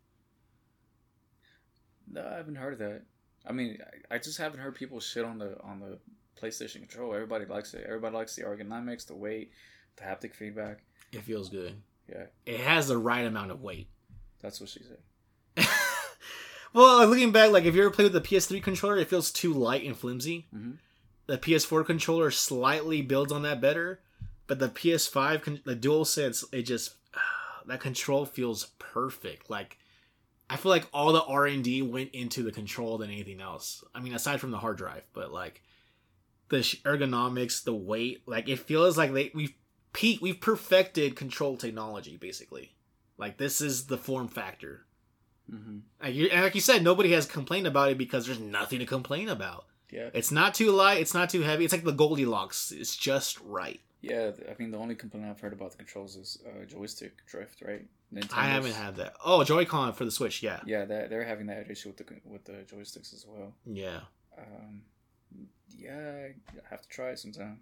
No, I haven't heard of that. I mean, I, just haven't heard people shit on the on the PlayStation control. Everybody likes it. Everybody likes the ergonomics, the weight, the haptic feedback. It feels good. Yeah, It has the right amount of weight. that's what she said. well, like, looking back, like if you ever played with the PS3 controller, it feels too light and flimsy. Mhm. The PS4 controller slightly builds on that better, but the PS5, con- the DualSense, it just that control feels perfect. Like I feel like all the R and D went into the control than anything else. I mean, aside from the hard drive, but like the ergonomics, the weight, like it feels like they we've peak we've perfected control technology basically. Like this is the form factor. Mm-hmm. Like you, and like you said, nobody has complained about it because there's nothing to complain about. Yeah, It's not too light. It's not too heavy. It's like the Goldilocks. It's just right. Yeah. I mean, the only complaint I've heard about the controls is uh, joystick drift, right? I haven't had that. Oh, Joy-Con for the Switch. Yeah, Yeah, that they're having that issue with the with the joysticks as well. yeah. Um, yeah, I have to try it sometime.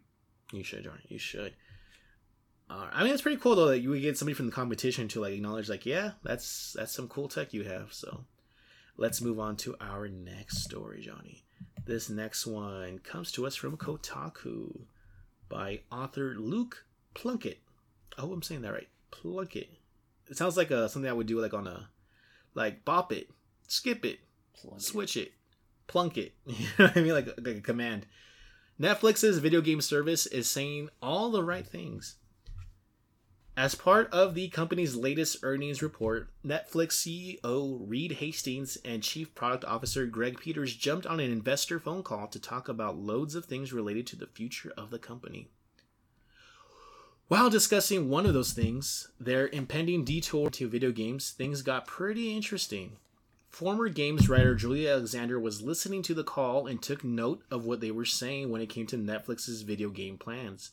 You should, Johnny. You should. Uh, I mean, it's pretty cool though that you get somebody from the competition to like acknowledge, like, yeah, that's that's some cool tech you have. So, let's move on to our next story, Johnny. This next one comes to us from Kotaku by author Luke Plunkett. I hope I'm saying that right. Plunkett. It sounds like uh, something I would do like on a like bop it, skip it, Plug it. switch it, plunk it. You know what I mean? Like, like a command. Netflix's video game service is saying all the right things. As part of the company's latest earnings report, Netflix CEO Reed Hastings and Chief Product Officer Greg Peters jumped on an investor phone call to talk about loads of things related to the future of the company. While discussing one of those things, their impending detour to video games, things got pretty interesting. Former games writer Julia Alexander was listening to the call and took note of what they were saying when it came to Netflix's video game plans.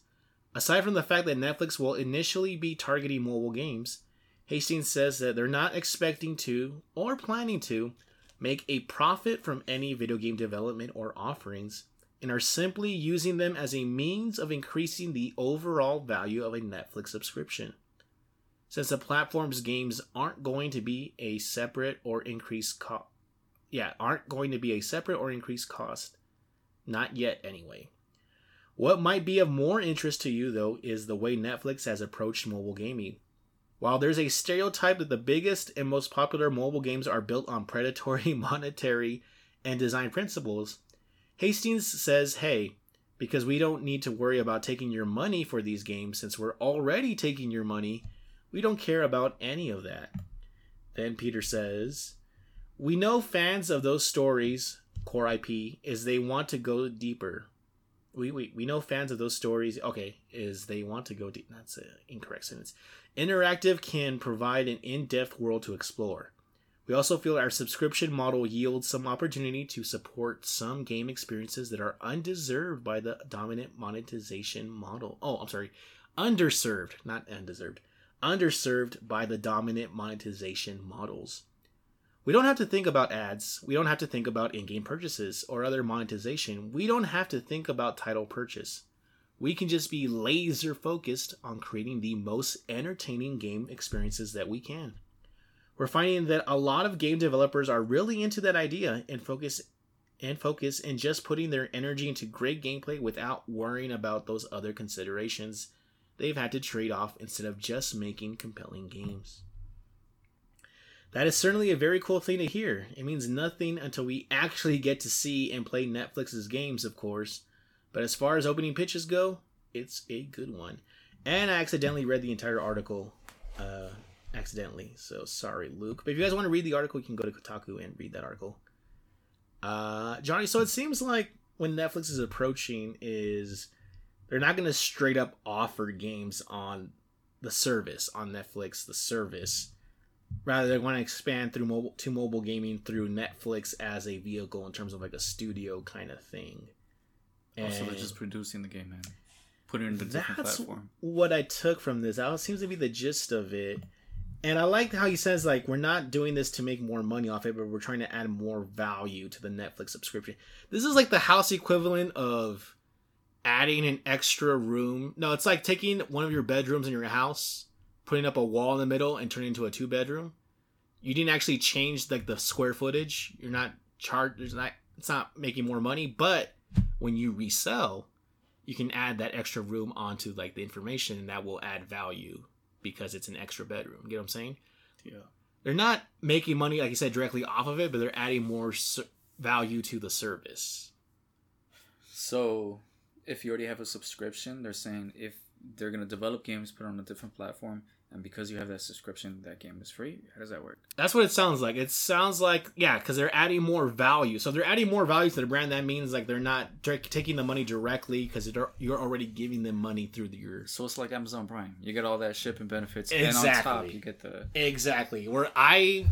Aside from the fact that Netflix will initially be targeting mobile games, Hastings says that they're not expecting to, or planning to, make a profit from any video game development or offerings, and are simply using them as a means of increasing the overall value of a Netflix subscription since the platform's games aren't going to be a separate or increased cost. Yeah, aren't going to be a separate or increased cost. Not yet, anyway. What might be of more interest to you, though, is the way Netflix has approached mobile gaming. While there's a stereotype that the biggest and most popular mobile games are built on predatory monetary and design principles, Hastings says, hey, because we don't need to worry about taking your money for these games since we're already taking your money, we don't care about any of that. Then Peter says, we know fans of those stories, core IP, is they want to go deeper. We, we, we know fans of those stories, okay, is they want to go deep. That's an incorrect sentence. Interactive can provide an in depth world to explore. We also feel our subscription model yields some opportunity to support some game experiences that are undeserved by the dominant monetization model. Oh, I'm sorry. Underserved, not undeserved. Underserved by the dominant monetization models. We don't have to think about ads. We don't have to think about in game purchases or other monetization. We don't have to think about title purchase. We can just be laser focused on creating the most entertaining game experiences that we can. We're finding that a lot of game developers are really into that idea and focus and focus and just putting their energy into great gameplay without worrying about those other considerations they've had to trade off instead of just making compelling games. That is certainly a very cool thing to hear. It means nothing until we actually get to see and play Netflix's games, of course. But as far as opening pitches go, it's a good one. And I accidentally read the entire article. Uh, accidentally. So sorry, Luke. But if you guys want to read the article, you can go to Kotaku and read that article. Uh, Johnny, so it seems like when Netflix is approaching is they're not going to straight up offer games on the service on Netflix, the service. Rather, they want to expand through mobile to mobile gaming through Netflix as a vehicle in terms of like a studio kind of thing. Oh, and also, they're just producing the game and putting it in a different that's platform. what I took from this. That seems to be the gist of it. And I like how he says like we're not doing this to make more money off it, but we're trying to add more value to the Netflix subscription. This is like the house equivalent of adding an extra room. No, it's like taking one of your bedrooms in your house, putting up a wall in the middle, and turning it into a two bedroom. You didn't actually change like the square footage. You're not charged. There's not. It's not making more money, but when you resell, you can add that extra room onto like the information, and that will add value because it's an extra bedroom. You get what I'm saying? Yeah. They're not making money, like you said, directly off of it, but they're adding more ser- value to the service. So, if you already have a subscription, they're saying if they're gonna develop games, put it on a different platform, and because you have that subscription, that game is free. How does that work? That's what it sounds like. It sounds like yeah, because they're adding more value. So if they're adding more value to the brand. That means like they're not taking the money directly because you're already giving them money through the, your. So it's like Amazon Prime. You get all that shipping benefits, and on Exactly. top you get the Exactly. Where I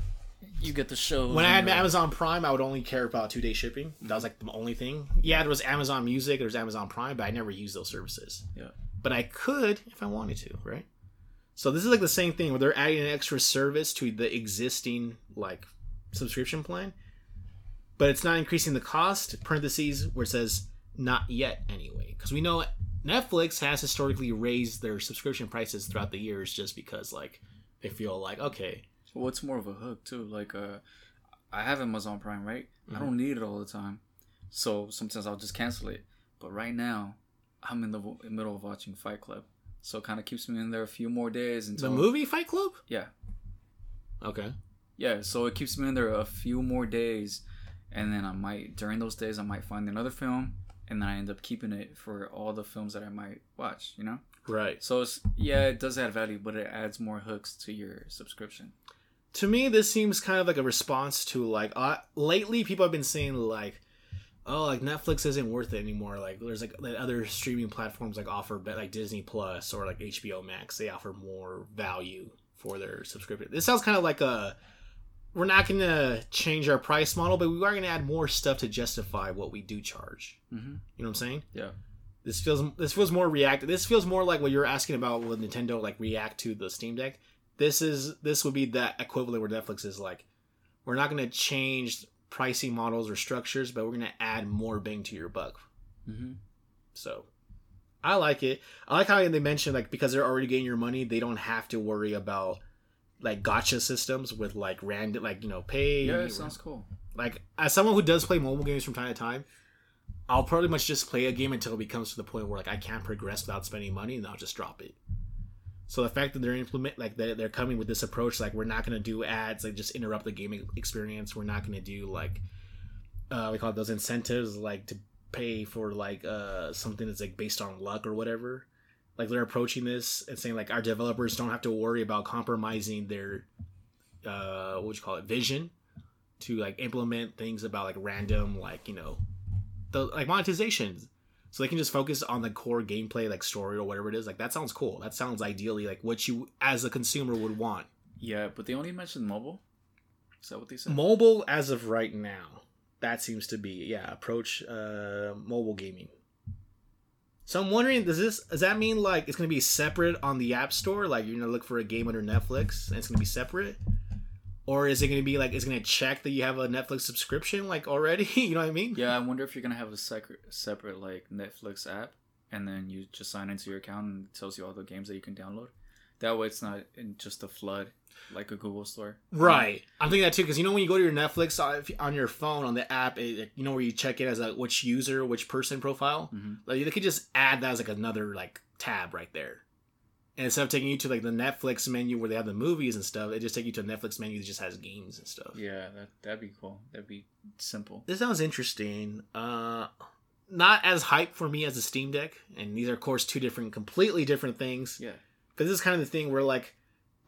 you get the show. when I had Amazon Prime, I would only care about two day shipping. That was like the only thing. Yeah, there was Amazon Music, there was Amazon Prime, but I never used those services. Yeah. But I could if I wanted to, right? So this is like the same thing where they're adding an extra service to the existing like subscription plan, but it's not increasing the cost. Parentheses where it says not yet anyway, because we know Netflix has historically raised their subscription prices throughout the years just because like they feel like okay, What's more of a hook too? Like, uh, I have Amazon Prime, right? I don't need it all the time, so sometimes I'll just cancel it. But right now, I'm in the w- middle of watching Fight Club, so it kind of keeps me in there a few more days until the movie Fight Club. Yeah, Okay. yeah. So it keeps me in there a few more days, and then I might during those days I might find another film, and then I end up keeping it for all the films that I might watch. You know. Right. So it's yeah, it does add value, but it adds more hooks to your subscription. to me this seems kind of like a response to like uh, lately people have been saying like oh like netflix isn't worth it anymore. Like there's like the other streaming platforms like offer but like disney plus or like hbo max. They offer more value for their subscription. This sounds kind of like a we're not going to change our price model but we are going to add more stuff to justify what we do charge. Mm-hmm. you know what i'm saying? Yeah. this feels this feels more react this feels more like what you're asking about with nintendo like react to the steam deck. This is this would be that equivalent where netflix is like we're not going to change pricing models or structures but we're going to add more bang to your buck Mm-hmm. so i like it i like how they mentioned like because they're already getting your money they don't have to worry about like gotcha systems with like random like you know pay Yeah, it sounds cool. like as someone who does play mobile games from time to time i'll pretty much just play a game until it becomes to the point where like i can't progress without spending money and i'll just drop it So the fact that they're implement like they're, they're coming with this approach, like we're not gonna do ads, like just interrupt the gaming experience. We're not gonna do like uh, we call it those incentives, like to pay for like uh something that's like based on luck or whatever. Like they're approaching this and saying like our developers don't have to worry about compromising their uh what you call it vision to like implement things about like random like you know the like monetizations so they can just focus on the core gameplay like story or whatever it is. Like that sounds cool. That sounds ideally like what you as a consumer would want. Yeah, but they only mentioned mobile. Is that what they said? mobile as of right now. That seems to be yeah approach uh mobile gaming. So i'm wondering does this does that mean like it's going to be separate on the app store? Like you're going to look for a game under netflix and it's going to be separate or is it going to be like it's going to check that you have a netflix subscription like already you know what i mean yeah, I wonder if you're gonna have a separate, separate like Netflix app, and then you just sign into your account and it tells you all the games that you can download. That way, it's not in just a flood like a Google store. Right. I'm thinking that too because you know when you go to your Netflix on- your phone on the app, it, you know where you check it as a which user, which person profile. Mhm. Like they could just add that as like another like tab right there. And instead of taking you to like the Netflix menu where they have the movies and stuff, it just take you to a Netflix menu that just has games and stuff. Yeah, that that'd be cool. That'd be simple. This sounds interesting. Uh not as hype for me as a Steam Deck, and these are of course two different, completely different things. Yeah. But this is kind of the thing where like,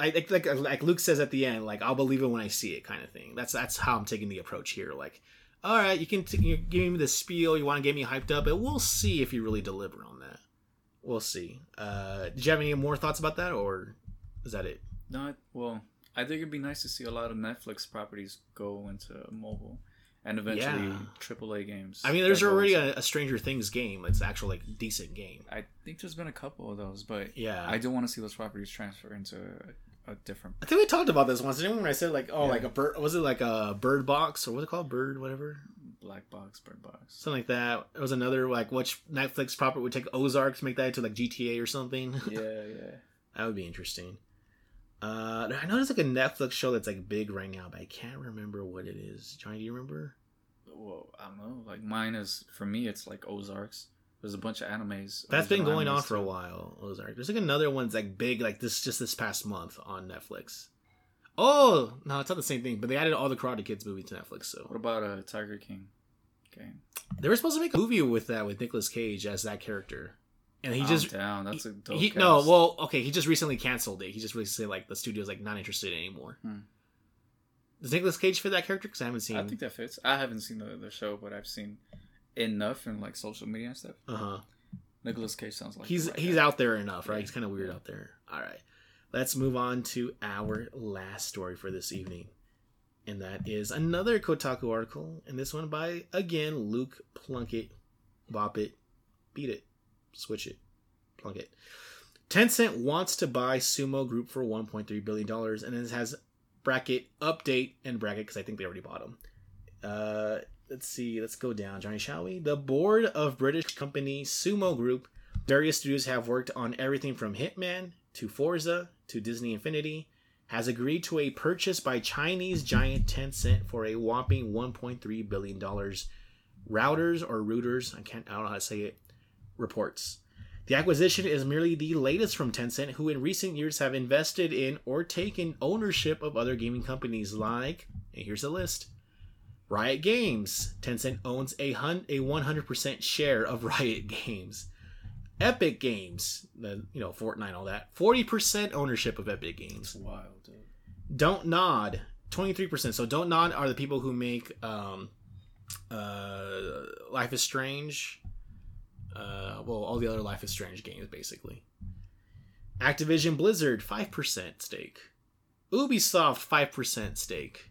I like like like Luke says at the end, like I'll believe it when I see it, kind of thing. That's that's how I'm taking the approach here. Like, all right, you can t- you give me the spiel, you want to get me hyped up, but we'll see if you really deliver on that. We'll see. Uh, did you have any more thoughts about that, or is that it? No, I- well, I think it'd be nice to see a lot of Netflix properties go into mobile, and eventually Yeah. AAA games. I mean, there's already a, a Stranger Things game. It's actual like decent game. I think there's been a couple of those, but Yeah, I do want to see those properties transfer into a, a different. I think we talked about this once. Didn't we? When I said like, oh, Yeah. like a bird, was it like a bird box or what's it called, bird, whatever, Black box, bird box. something like that. It was another like which Netflix property would take Ozark to make that into like GTA or something. Yeah, yeah. that would be interesting. Uh, I know there's like a Netflix show that's like big right now, but I can't remember what it is. Johnny, do you remember? Well, I don't know. Like mine is for me, it's like Ozarks. There's a bunch of animes. That's been going on for a while. Ozark. There's like another one's like big, like this just this past month on Netflix. Oh no, it's not the same thing. But they added all the Karate Kids movies to Netflix, so What about uh, Tiger King? Game? They were supposed to make a movie with that with Nicolas Cage as that character, and he I'm just down. That's a dope. he, cast. no well okay he just recently canceled it. He just recently said like the studio's like not interested anymore. Hmm. Does Nicolas Cage fit that character? Because I haven't seen. I think that fits. I haven't seen the, the show, but I've seen enough in like social media and stuff. uh huh. Nicholas Cage sounds like He's right he's out there enough, right? Yeah. He's kind of weird out there. All right, let's move on to our last story for this evening, and that is another Kotaku article, and this one by again Luke Plunkett. Bop it, beat it, switch it, plunk it. Tencent wants to buy Sumo Group for 1.3 billion dollars, and it has bracket update and bracket because I think they already bought them. Uh, let's see. Let's go down, Johnny, shall we? The board of British company Sumo Group. Various studios have worked on everything from Hitman to Forza to Disney Infinity. Has agreed to a purchase by Chinese giant Tencent for a whopping 1.3 billion dollars. Routers or routers, I can't, I don't know how to say it. Reports. The acquisition is merely the latest from Tencent, who in recent years have invested in or taken ownership of other gaming companies like, and here's a list Riot Games. Tencent owns a, hun- a 100% share of Riot Games. Epic Games, the you know Fortnite, all that, 40% ownership of Epic Games. It's wild, dude. Don't Nod, 23%. So Don't Nod are the people who make um, uh, Life is Strange. Uh, well, all the other Life is Strange games, basically. Activision Blizzard, 5% stake. Ubisoft, 5% stake.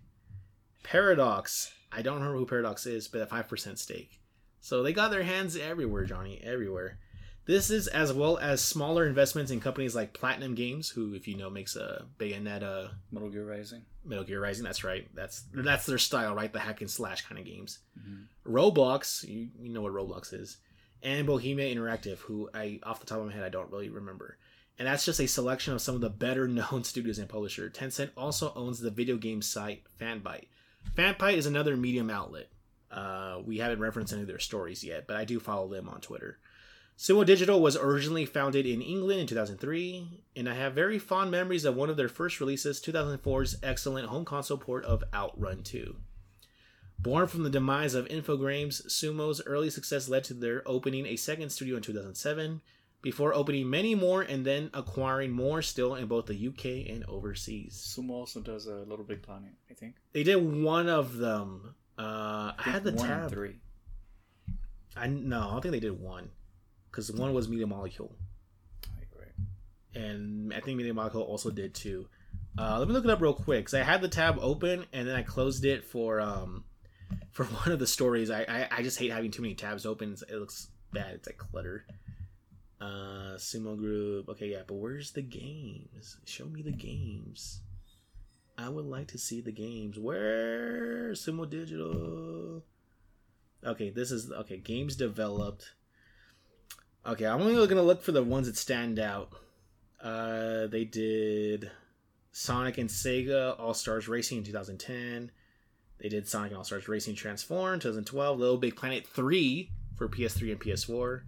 Paradox, I don't remember who Paradox is, but a 5% stake. So they got their hands everywhere, Johnny, everywhere. This is as well as smaller investments in companies like Platinum Games, who, if you know, makes a Bayonetta, Metal Gear Rising. Metal Gear Rising. That's right. That's that's their style, right? The hack and slash kind of games. Mhm. Roblox, you, you know what Roblox is, and Bohemia Interactive, who I off the top of my head I don't really remember. And that's just a selection of some of the better known studios and publisher. Tencent also owns the video game site Fanbyte. Fanbyte is another medium outlet. Uh, we haven't referenced any of their stories yet, but I do follow them on Twitter. Sumo Digital was originally founded in England in 2003, and I have very fond memories of one of their first releases, 2004's excellent home console port of Outrun 2. Born from the demise of Infogrames, Sumo's early success led to their opening a second studio in 2007, before opening many more and then acquiring more still in both the UK and overseas. Sumo also does a Little Big Planet, I think. They did one of them. Uh, I, I had the one tab. three. I no, I don't think they did one, because one was Media Molecule, and I think Media Molecule also did too. Uh, let me look it up real quick. Cause I had the tab open and then I closed it for um for one of the stories. I I, I just hate having too many tabs open. It looks bad. It's like clutter. Uh, Sumo Group. Okay, yeah, but where's the games? Show me the games. I would like to see the games. Where Sumo Digital? Okay, this is okay. Games developed. Okay, I'm only gonna look for the ones that stand out. Uh, they did Sonic and Sega All Stars Racing in 2010. They did Sonic and All Stars Racing Transform 2012. Little Big Planet 3 for PS3 and PS4.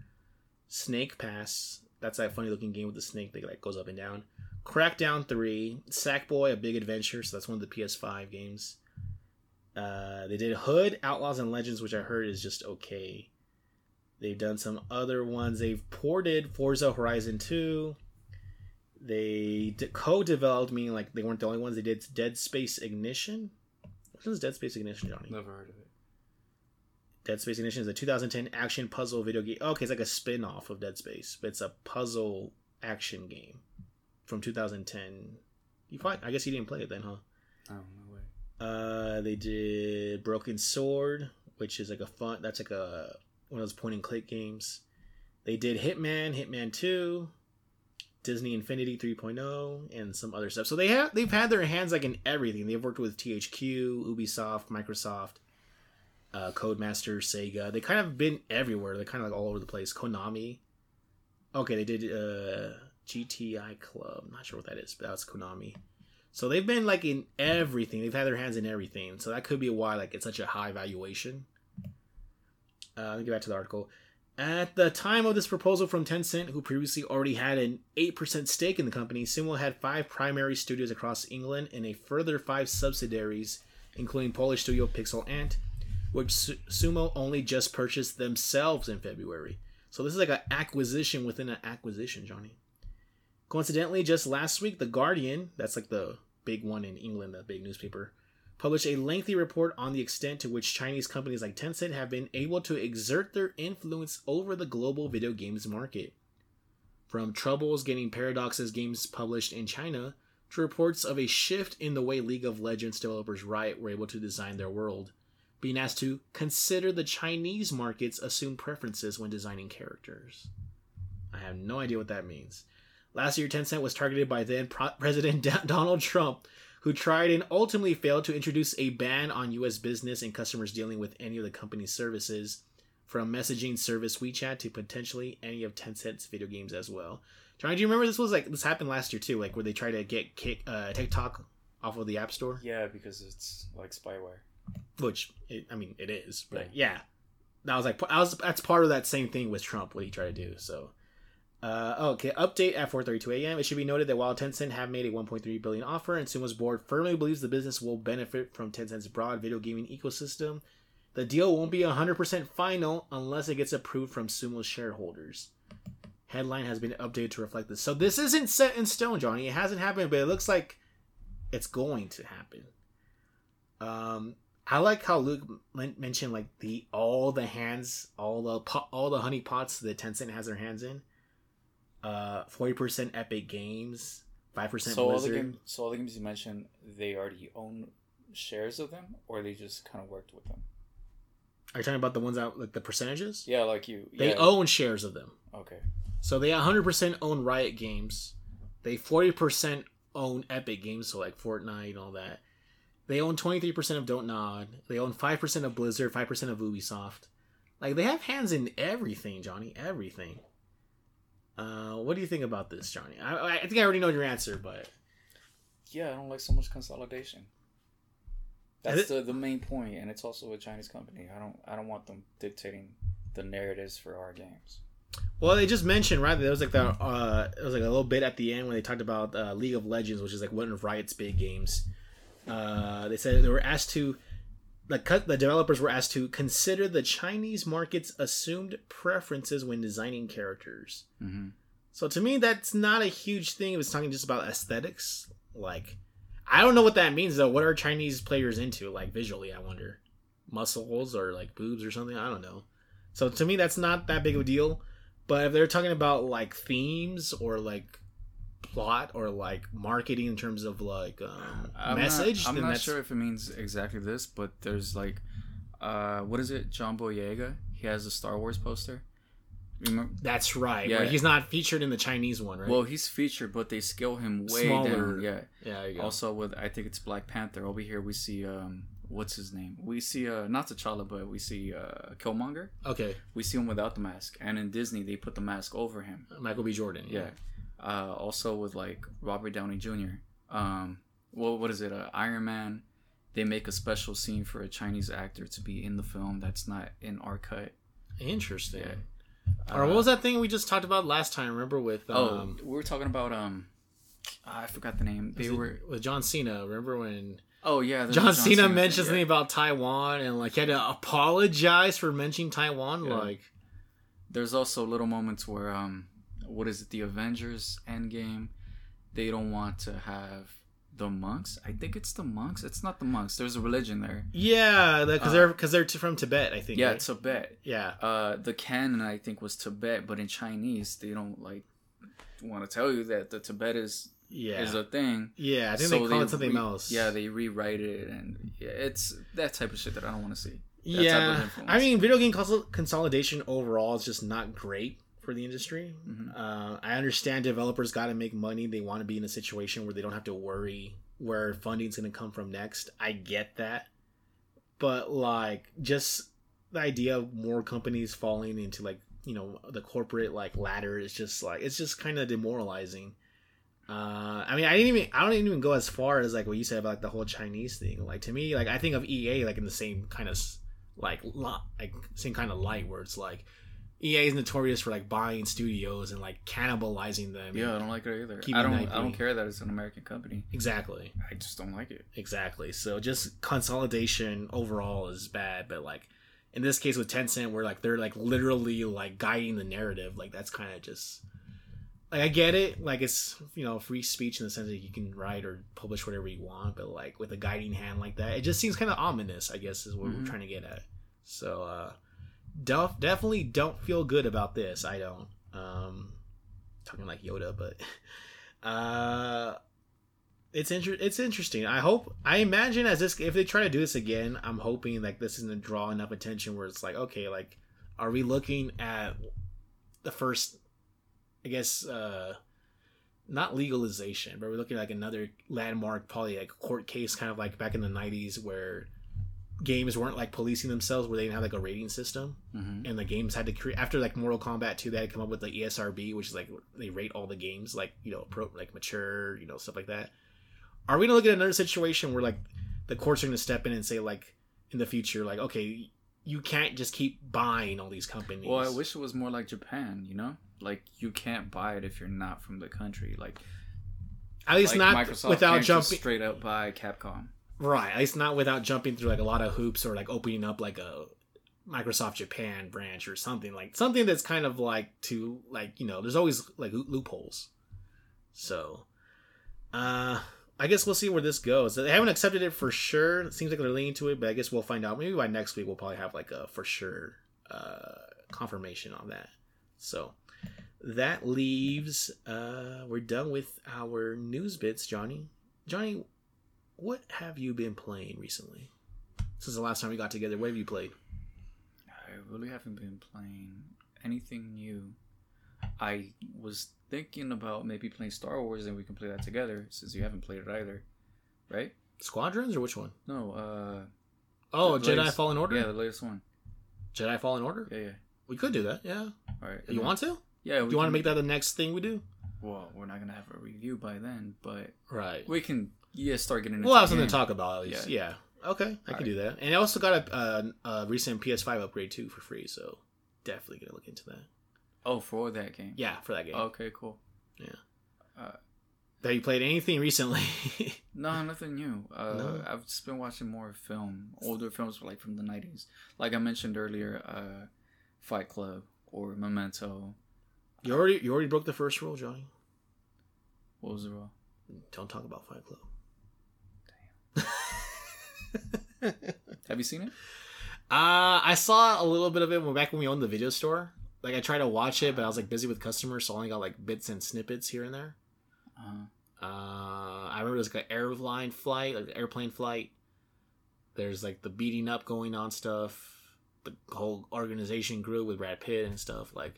Snake Pass. That's that funny looking game with the snake that like goes up and down. Crackdown 3. Sackboy: A Big Adventure. So that's one of the PS5 games. Uh, they did Hood, Outlaws, and Legends, which I heard is just okay. They've done some other ones. They've ported Forza Horizon 2. They d- co-developed, meaning like they weren't the only ones. They did Dead Space Ignition. What is Dead Space Ignition, Johnny? Never heard of it. Dead Space Ignition is a 2010 action puzzle video game. Okay, it's like a spin-off of Dead Space, but it's a puzzle action game from 2010. You probably, I guess you didn't play it then, huh? Oh, no way. Uh, they did Broken Sword, which is like a fun. That's like a one of those point and click games. They did Hitman, Hitman Two, Disney Infinity 3.0, and some other stuff. So they have they've had their hands like in everything. They've worked with THQ, Ubisoft, Microsoft, uh, Codemaster, Sega. They kind of been everywhere. They're kind of like all over the place. Konami. Okay, they did uh, GTI Club. not sure what that is, but that's Konami. So they've been like in everything. They've had their hands in everything. So that could be why like it's such a high valuation. Uh, let me get back to the article. At the time of this proposal from Tencent, who previously already had an 8% stake in the company, Sumo had five primary studios across England and a further five subsidiaries, including Polish studio Pixel Ant, which Sumo only just purchased themselves in February. So this is like an acquisition within an acquisition, Johnny. Coincidentally, just last week, The Guardian, that's like the big one in England, the big newspaper, published a lengthy report on the extent to which Chinese companies like Tencent have been able to exert their influence over the global video games market. From troubles getting Paradox's games published in China to reports of a shift in the way League of Legends developers Riot were able to design their world, being asked to consider the Chinese market's assumed preferences when designing characters. I have no idea what that means. Last year, Tencent was targeted by then President Donald Trump, who tried and ultimately failed to introduce a ban on U.S. business and customers dealing with any of the company's services, from messaging service WeChat to potentially any of Tencent's video games as well. Johnny, do you remember this was like this happened last year too, like where they tried to get kick, uh, TikTok off of the App Store, Yeah, because it's like spyware. which it, I mean it is, but yeah, that was like I was that's part of that same thing with Trump what he tried to do. So. Uh, okay, update at 4:32 a.m. It should be noted that while Tencent have made a 1.3 billion offer, and Sumo's board firmly believes the business will benefit from Tencent's broad video gaming ecosystem, the deal won't be 100% final unless it gets approved from Sumo's shareholders. Headline has been updated to reflect this. So this isn't set in stone, Johnny. It hasn't happened, but it looks like it's going to happen. Um, I like how Luke mentioned like the all the hands, all the po- all the honey pots that Tencent has their hands in. Uh, forty percent Epic Games, five percent So all the Blizzard. games, so all the games you mentioned, they already own shares of them, or they just kind of worked with them. Are you talking about the ones out like the percentages? Yeah, like you. They yeah. own shares of them. Okay. So they 100% own Riot Games. They 40% own Epic Games, so like Fortnite and all that. They own 23% of Don't Nod. They own 5% of Blizzard, 5% of Ubisoft. Like they have hands in everything, Johnny. Everything. Uh, what do you think about this, Johnny? I, I think I already know your answer, but Yeah, I don't like so much consolidation. That's the, the main point, and it's also a Chinese company. I don't I don't want them dictating the narratives for our games. Well, they just mentioned right. There was like the uh, it was like a little bit at the end when they talked about uh, League of Legends, which is like one of Riot's big games. Uh, they said they were asked to, the the developers were asked to consider the Chinese market's assumed preferences when designing characters. hmm So to me, that's not a huge thing. It was talking just about aesthetics, like I don't know what that means though. What are Chinese players into, like visually? I wonder, muscles or like boobs or something. I don't know. So to me, that's not that big of a deal. But if they're talking about like themes or like plot or like marketing in terms of like um, I'm message, Not, I'm not that's sure if it means exactly this, but there's like, uh, what is it? John Boyega. He has a Star Wars poster. Remember? that's right. Yeah. Where he's not featured in the Chinese one, right? Well, he's featured, but they scale him way Smaller. down. Yeah. yeah. Also, with I think it's Black Panther. Over here, we see um, what's his name? We see uh, not T'Challa, but we see uh, Killmonger. okay, We see him without the mask, and in Disney, they put the mask over him. Michael B. Jordan. Yeah. Uh, also with like Robert Downey Jr. Um, well, what is it? Uh, Iron Man. They make a special scene for a Chinese actor to be in the film that's not in our cut. Interesting. Yeah. or Uh, what was that thing we just talked about last time? Remember with um, Oh, we were talking about um, I forgot the name. They were. with John Cena. Remember when Oh yeah, a John, Cena thing, mentioned yeah. something about Taiwan and like he had to apologize for mentioning Taiwan? Yeah. Like, There's also little moments where um, what is it? The Avengers Endgame. They don't want to have the monks. I think it's the monks. It's not the monks. There's a religion there. yeah, because Uh, they're because they're from Tibet, I think. Yeah, right? Tibet. yeah, Uh, the canon I think was Tibet, but in Chinese they don't like want to tell you that the Tibet is yeah, is a thing. yeah. I think So they call it something re- else. Yeah, they rewrite it, and yeah, it's that type of shit that I don't want to see. type of yeah. I mean, video game consol- consolidation overall is just not great for the industry. Mhm. Uh, I understand developers got to make money. They want to be in a situation where they don't have to worry where funding's going to come from next. I get that. But, like, just the idea of more companies falling into, like, you know, the corporate, like, ladder is just, like, it's just kind of demoralizing. Uh, I mean, I didn't even, I don't even go as far as, like, what you said about like, the whole Chinese thing. Like, to me, like, I think of EA, like, in the same kind of, like, lot like, same kind of light where it's like, EA is notorious for like buying studios and like cannibalizing them. Yeah, I don't like it either. I don't. I don't care that it's an American company. exactly, I just don't like it. exactly. So just consolidation overall is bad, but like in this case with Tencent, where like they're like literally like guiding the narrative, like that's kind of just like I get it, like it's you know free speech in the sense that you can write or publish whatever you want, but like with a guiding hand like that, it just seems kind of ominous. I guess is what Mhm. we're trying to get at. So uh, def- definitely don't feel good about this. I don't. Um, talking like Yoda, but uh, it's inter- it's interesting. I hope I imagine as this if they try to do this again, I'm hoping like this isn't draw enough attention where it's like okay, like are we looking at the first, I guess, uh, not legalization, but we're looking at like another landmark, probably like court case, kind of like back in the '90s where games weren't like policing themselves, where they didn't have like a rating system hmm and the games had to create after like Mortal Kombat 2 they had to come up with the ESRB which is like they rate all the games like you know pro like mature you know stuff like that are we gonna look at another situation where like the courts are gonna step in and say like in the future like okay you can't just keep buying all these companies Well, I wish it was more like Japan. You know, like you can't buy it if you're not from the country. Like at least like not Microsoft without jumping straight up by Capcom. Right least not without jumping through like a lot of hoops or like opening up like a Microsoft Japan branch or something like something that's kind of like to like you know there's always like loopholes so uh I guess we'll see where this goes. They haven't accepted it for sure. It seems like they're leaning to it, but I guess we'll find out. Maybe by next week we'll probably have like a for sure uh confirmation on that. So that leaves uh we're done with our news bits, Johnny. Johnny, what have you been playing recently? Since the last time we got together, what have you played? I really haven't been playing anything new. I was thinking about maybe playing Star Wars and we can play that together since you haven't played it either. Right? Squadrons or which one? No, uh Oh, Jedi latest- Fallen Order? Yeah, the latest one. Jedi Fallen Order? Yeah, yeah. We could do that, yeah. Alright. You want to? Yeah, we Do you want to make that the next thing we do? Well, we're not gonna have a review by then, but Right. we can yeah start getting into We'll have something to talk about at least. Yeah. Okay, I can do that. And I also got a, a, a recent PS5 upgrade too for free, so definitely gonna look into that. Oh, for that game. Yeah, for that game. Okay, cool. Yeah. Uh, have you played anything recently? No, nothing new. Uh, No? I've just been watching more film, older films like from the nineties. Like I mentioned earlier, uh, Fight Club or Memento. you already you already broke the first rule, Johnny. What was the rule? Don't talk about Fight Club. Have you seen it? Uh, I saw a little bit of it when back when we owned the video store. Like I tried to watch it, but I was like busy with customers, so I only got like bits and snippets here and there. Uh, Uh, I remember there's like an airline flight, like airplane flight. There's like the beating up going on stuff. The whole organization grew with Brad Pitt and stuff. Like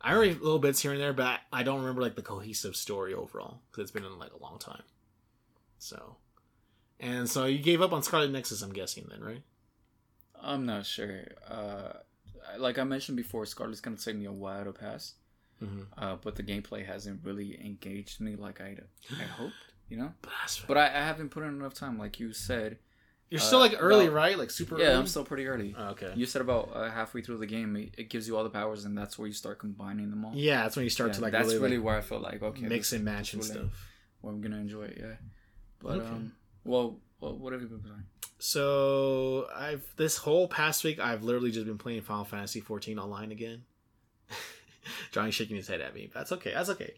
I remember little bits here and there, but I, I don't remember like the cohesive story overall because it's been in like a long time. So, and so you gave up on Scarlet Nexus, I'm guessing then, right? I'm not sure. Uh, like I mentioned before, Scarlet's gonna take me a while to pass. Mm-hmm. Uh, but the gameplay hasn't really engaged me like I I hoped. You know. But But I, I haven't put in enough time, like you said. You're Uh, still like early, about- right? Like super Yeah, early. I'm still pretty early. Oh, okay. You said about uh, halfway through the game, it, it gives you all the powers, and that's where you start combining them all. Yeah, that's when you start Yeah, to like that's really, really like, where I felt like okay, mix this and match and really- stuff. where I'm gonna enjoy it. Yeah, but Okay. um, well, what have you been playing? So I've this whole past week I've literally just been playing Final Fantasy 14 online again. Johnny's shaking his head at me. That's okay. That's okay.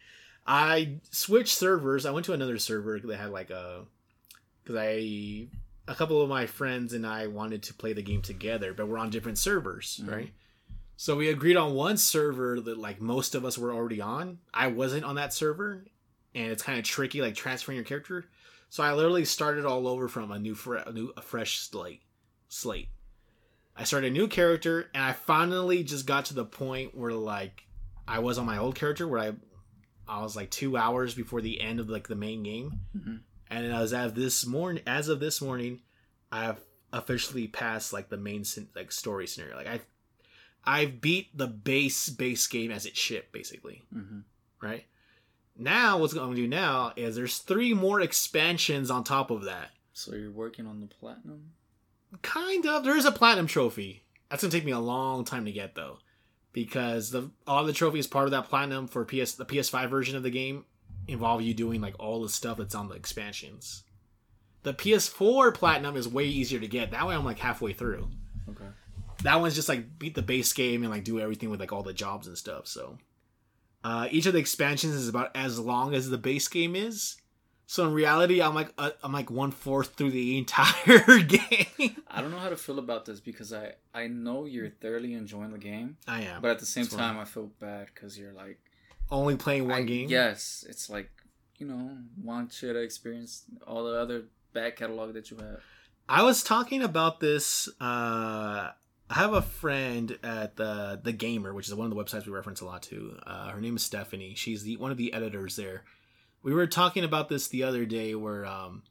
I switched servers. I went to another server that had like a because I a couple of my friends and I wanted to play the game together, but we're on different servers, Mhm. right? So we agreed on one server that like most of us were already on. I wasn't on that server, and it's kind of tricky, like transferring your character. So I literally started all over from a new, fre- a new, a fresh slate. Slate. I started a new character, and I finally just got to the point where like I was on my old character, where I, I was like two hours before the end of like the main game, Mhm. and as of this morning, as of this morning, I've officially passed like the main like story scenario. Like I, I've beat the base base game as it shipped, basically Mm-hmm. right? Now, what's going to do now is there's three more expansions on top of that. So you're working on the platinum. Kind of. There is a platinum trophy. That's gonna take me a long time to get though, because the all the trophies part of that platinum for PS the PS5 version of the game involve you doing like all the stuff that's on the expansions. The PS4 platinum is way easier to get. That way, I'm like halfway through. Okay. that one's just like beat the base game and like do everything with like all the jobs and stuff. So uh, each of the expansions is about as long as the base game is. So in reality, I'm like uh, I'm like one fourth through the entire game. I don't know how to feel about this because I I know you're thoroughly enjoying the game, I am but at the same That's time I feel bad because you're like only playing one I- game. Yes, it's like you know want you to experience all the other back catalog that you have. I was talking about this. Uh, I have a friend at the the Gamer, which is one of the websites we reference a lot to. Uh, her name is Stephanie. She's the one of the editors there. We were talking about this the other day, where um,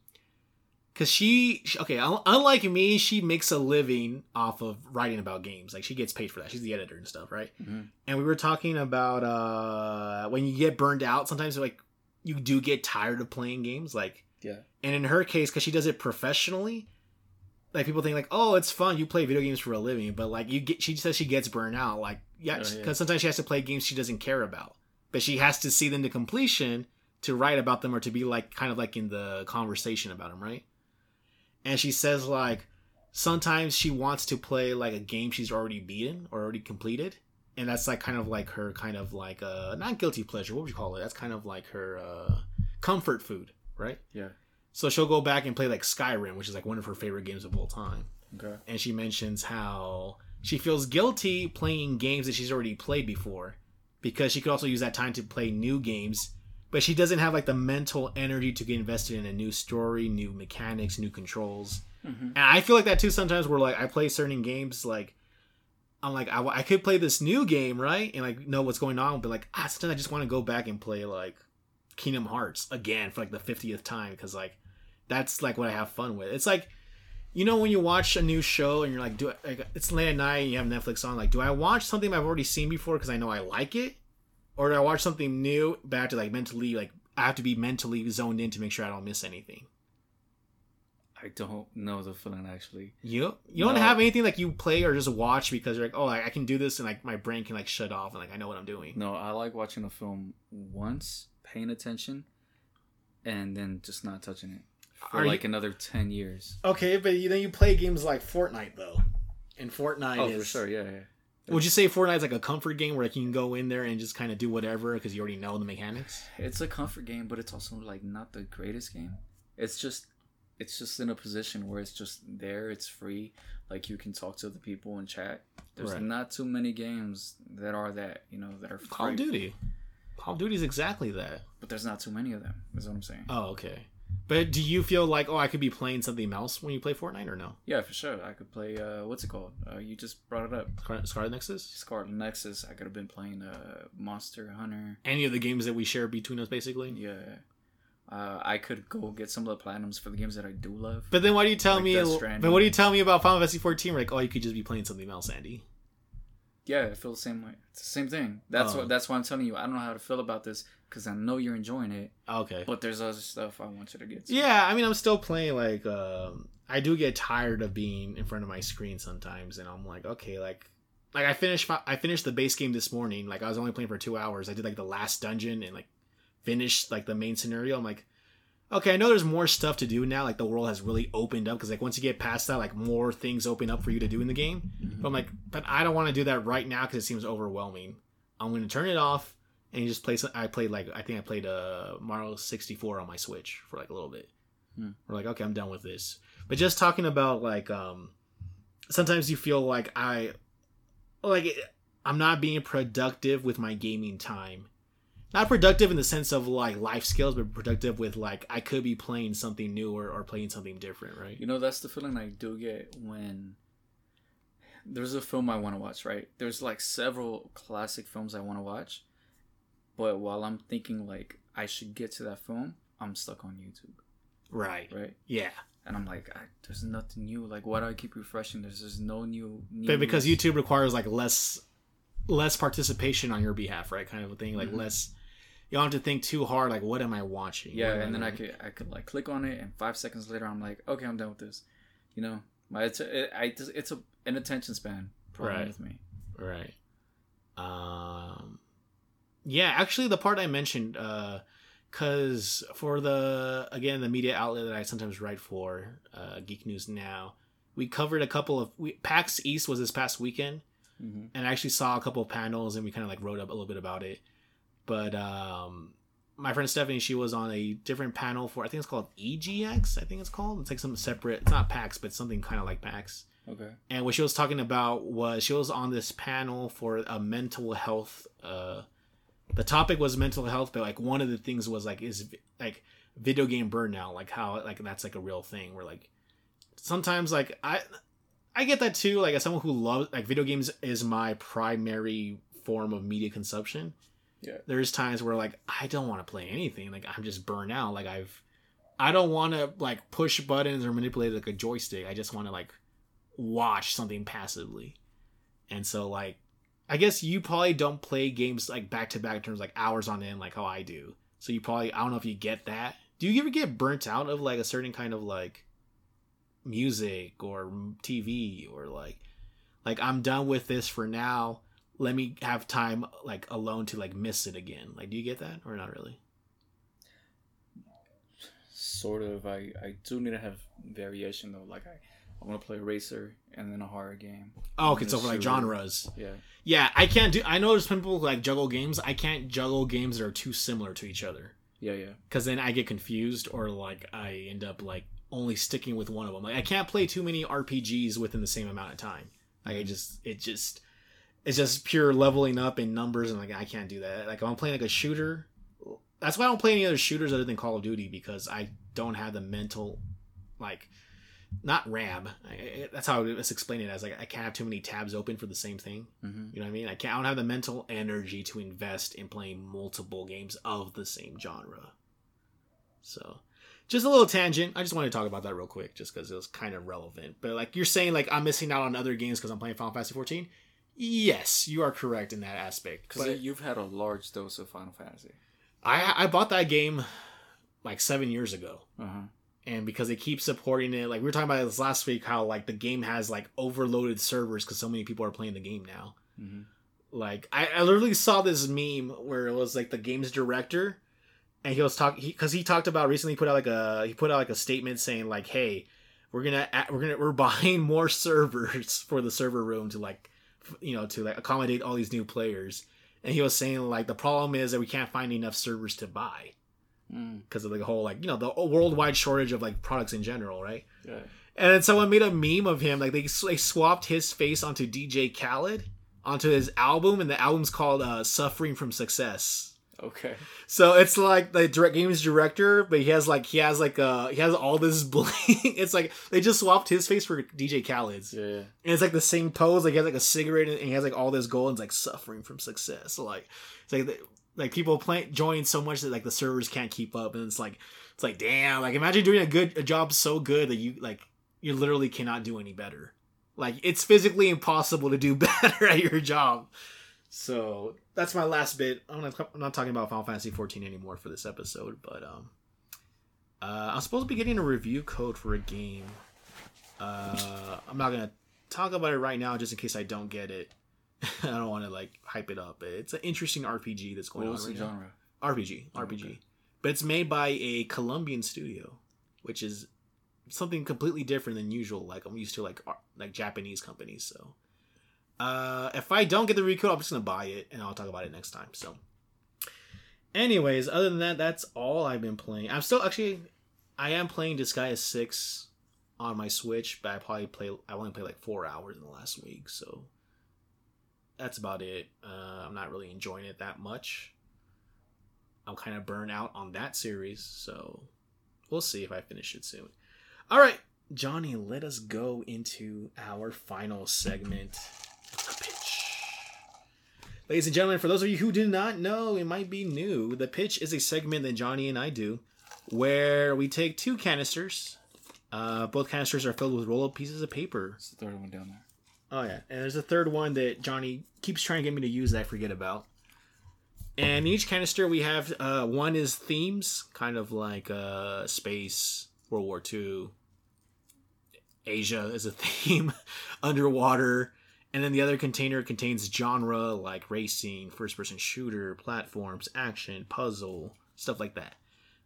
because she, she okay, unlike me, she makes a living off of writing about games. Like she gets paid for that. She's the editor and stuff, right? Mhm. And we were talking about uh when you get burned out. Sometimes like you do get tired of playing games, like Yeah. and in her case, because she does it professionally, like people think like, oh, it's fun. You play video games for a living, but like you get, she says she gets burned out. Like yeah, Oh, because yeah. sometimes she has to play games she doesn't care about, but she has to see them to completion to write about them or to be like kind of like in the conversation about them, right? And she says like sometimes she wants to play like a game she's already beaten or already completed. And that's like kind of like her kind of like uh not guilty pleasure, what would you call it? That's kind of like her uh comfort food, right? Yeah. So she'll go back and play like Skyrim, which is like one of her favorite games of all time. Okay. And she mentions how she feels guilty playing games that she's already played before because she could also use that time to play new games, but she doesn't have like the mental energy to get invested in a new story, new mechanics, new controls. Mm-hmm. And I feel like that too sometimes where like I play certain games like I'm like I, I could play this new game right and like know what's going on but like ah, sometimes I just want to go back and play like Kingdom Hearts again for like the 50th time because like that's like what I have fun with. It's like you know when you watch a new show and you're like do I, like it's late at night and you have Netflix on like do I watch something I've already seen before because I know I like it or do I watch something new but I have to like mentally like I have to be mentally zoned in to make sure I don't miss anything. I don't know the feeling actually. You you don't have anything like you play or just watch because you're like, oh, I, I can do this, and like my brain can like shut off and like I know what I'm doing. No, I like watching a film once, paying attention, and then just not touching it for Are like you- another ten years. Okay, but you, then you play games like Fortnite though, and Fortnite Oh, is for sure, yeah, yeah. Would you say Fortnite's like a comfort game where like you can go in there and just kind of do whatever because you already know the mechanics? It's a comfort game, but it's also like not the greatest game. It's just, it's just in a position where it's just there. It's free. Like you can talk to the people and chat. There's Right. not too many games that are that you know that are free. Call of Duty. Call of Duty is exactly that. but there's not too many of them. Is what I'm saying. Oh, okay. But do you feel like oh I could be playing something else when you play Fortnite or no? Yeah, for sure. I could play. Uh, what's it called? Uh, you just brought it up. Scar- Scarlet Nexus? Scarlet Nexus. I could have been playing uh, Monster Hunter. Any of the games that we share between us, basically. Yeah. Uh, I could go get some of the platinums for the games that I do love. But then why do you tell Like me? But what do you tell me about Final Fantasy 14? Like oh you could just be playing something else, Andy. Yeah, I feel the same way. It's the same thing. That's Oh. what. That's why I'm telling you. I don't know how to feel about this because I know you're enjoying it, Okay. but there's other stuff I want you to get. To. Yeah, I mean, I'm still playing. Like, um, I do get tired of being in front of my screen sometimes, and I'm like, okay, like, like I finished. fi- I finished the base game this morning. Like, I was only playing for two hours. I did like the last dungeon and like finished like the main scenario. I'm like, okay, I know there's more stuff to do now. Like, the world has really opened up because like once you get past that, like more things open up for you to do in the game. Mhm. But I'm like, but I don't want to do that right now because it seems overwhelming. I'm going to turn it off and you just play. Some, I played like I think I played uh Mario 64 on my Switch for like a little bit. Hmm. We're like, okay, I'm done with this. But just talking about like, um, sometimes you feel like I, like I'm not being productive with my gaming time. Not productive in the sense of like life skills, but productive with like I could be playing something new or, or playing something different, right? You know, that's the feeling I do get when there's a film I want to watch. Right? There's like several classic films I want to watch, but while I'm thinking like I should get to that film, I'm stuck on YouTube. Right. Right? Yeah. And I'm like, I, there's nothing new. Like, why do I keep refreshing? There's just no new. new but because YouTube requires like less less participation on your behalf, right? Kind of a thing, like Mhm. less. You don't have to think too hard. Like, what am I watching? Yeah, What and then I doing? could I could like click on it, and five seconds later, I'm like, okay, I'm done with this. You know, my it's a, it, I just it's a an attention span problem Right. with me. right. Um, yeah, actually, the part I mentioned, uh, because for the again the media outlet that I sometimes write for, uh, Geek News Now, we covered a couple of we, PAX East was this past weekend. Mm-hmm. and I actually saw a couple of panels and we kind of like wrote up a little bit about it. But um my friend Stephanie, she was on a different panel for I think it's called EGX. I think it's called. It's like some separate. It's not PAX, but something kind of like PAX. Okay. And what she was talking about was she was on this panel for a mental health. Uh, the topic was mental health, but like one of the things was like is like video game burnout, like how like that's like a real thing. Where like sometimes like I I get that too. Like as someone who loves like video games is my primary form of media consumption. Yeah. There's times where like I don't want to play anything. Like I'm just burnt out. Like I've I don't want to like push buttons or manipulate like a joystick. I just want to like watch something passively. And so like I guess you probably don't play games like back to back in terms of, like hours on end like how I do. So you probably I don't know if you get that. Do you ever get burnt out of like a certain kind of like music or TV or like like I'm done with this for now. Let me have time like alone to like miss it again. Like do you get that or not really? Sort of. I I do need to have variation though. Like I I want to play a racer and then a horror game. Oh, okay, so for like genres. Yeah. Yeah, I can't do I know there's people who like juggle games. I can't juggle games that are too similar to each other. Yeah. Yeah. because then I get confused or like I end up like only sticking with one of them. Like I can't play too many RPGs within the same amount of time. Like I just it just it's just pure leveling up in numbers and like I can't do that. Like if I'm playing like a shooter, that's why I don't play any other shooters other than Call of Duty because I don't have the mental like not RAM. I, that's how I it's explained it as like I can't have too many tabs open for the same thing. Mm-hmm. You know what I mean? I can't. I don't have the mental energy to invest in playing multiple games of the same genre. So, just a little tangent. I just wanted to talk about that real quick, just because it was kind of relevant. But like you're saying, like I'm missing out on other games because I'm playing Final Fantasy 14. Yes, you are correct in that aspect. Because you've had a large dose of Final Fantasy. I I bought that game like seven years ago, Uh huh. And because they keep supporting it, like we were talking about this last week, how like the game has like overloaded servers because so many people are playing the game now. hmm Like I, I literally saw this meme where it was like the game's director, and he was talking because he, talked about recently put out like a he put out like a statement saying like, hey, we're gonna add- we're gonna we're buying more servers for the server room to like f- you know to like accommodate all these new players, and he was saying like the problem is that we can't find enough servers to buy Mm. because of the whole like you know the worldwide shortage of like products in general, right? Yeah. And then someone made a meme of him, like they, they swapped his face onto DJ Khaled onto his album, and the album's called uh, "Suffering from Success." Okay. So it's like the direct game's director, but he has like he has like uh he has all this bling. it's like they just swapped his face for DJ Khaled's, Yeah. yeah. and it's like the same pose. Like he has like a cigarette, and he has like all this gold, and it's like suffering from success. So like it's like like people playing join so much that like the servers can't keep up, and it's like it's like damn. Like imagine doing a good a job so good that you like you literally cannot do any better. Like it's physically impossible to do better at your job. So that's my last bit. I'm not, I'm not talking about Final Fantasy 14 anymore for this episode, but um, uh, I'm supposed to be getting a review code for a game. Uh, I'm not gonna talk about it right now, just in case I don't get it. I don't want to like hype it up. It's an interesting RPG that's going What on the right now. genre? RPG, Oh, RPG, okay. but it's made by a Colombian studio, which is something completely different than usual. Like I'm used to like like Japanese companies. So, uh, if I don't get the recode, I'm just gonna buy it and I'll talk about it next time. So, anyways, other than that, that's all I've been playing. I'm still actually, I am playing Disgaea Six on my Switch, but I probably play. I only played like four hours in the last week, so that's about it. Uh, I'm not really enjoying it that much. I'm kind of burnt out on that series, so we'll see if I finish it soon. All right, Johnny, let us go into our final segment, the pitch. Ladies and gentlemen, for those of you who do not know, it might be new. The pitch is a segment that Johnny and I do where we take two canisters. Uh, both canisters are filled with roll up pieces of paper. It's the third one down there. Oh yeah, and there's a third one that Johnny keeps trying to get me to use that I forget about. And in each canister we have uh, one is themes, kind of like uh, space, World War II, Asia is a theme, underwater, and then the other container contains genre like racing, first-person shooter, platforms, action, puzzle, stuff like that.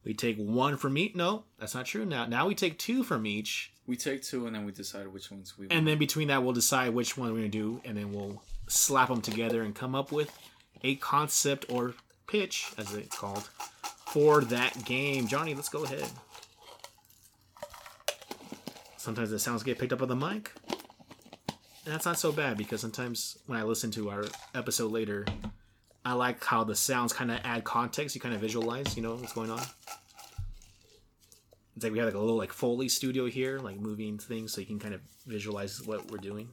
We take one from each. No, that's not true. Now, now we take two from each, We take two and then we decide which ones we want. and then between that we'll decide which one we're gonna do and then we'll slap them together and come up with a concept or pitch as it's called for that game johnny let's go ahead sometimes the sounds get picked up on the mic and that's not so bad because sometimes when i listen to our episode later i like how the sounds kind of add context you kind of visualize you know what's going on it's like we have like a little like Foley studio here, like moving things so you can kind of visualize what we're doing.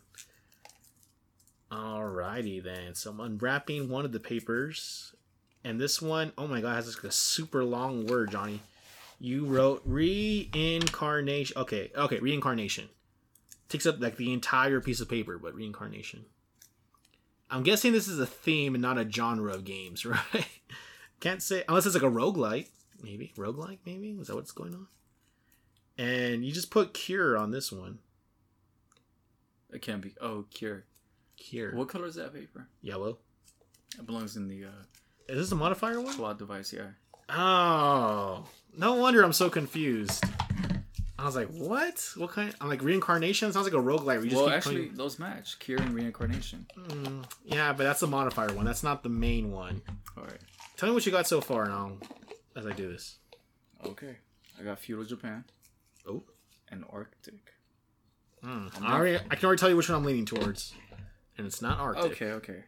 Alrighty then. So I'm unwrapping one of the papers. And this one, oh my god, has like a super long word, Johnny. You wrote reincarnation. Okay, okay, reincarnation. Takes up like the entire piece of paper, but reincarnation. I'm guessing this is a theme and not a genre of games, right? Can't say unless it's like a roguelike, maybe. Roguelike, maybe? Is that what's going on? And you just put cure on this one. It can't be. Oh, cure. Cure. What color is that paper? Yellow. It belongs in the uh, Is this a modifier one? plot device. Yeah. Oh, no wonder I'm so confused. I was like, what? What kind? I'm like, reincarnation sounds like a roguelike. where you just Well, actually, playing- those match. Cure and reincarnation. Mm, yeah, but that's the modifier one. That's not the main one. All right. Tell me what you got so far now as I do this. Okay. I got feudal Japan Oh. and Arctic. Mm. I'm already, I can already tell you which one I'm leaning towards. And it's not Arctic. Okay. Okay.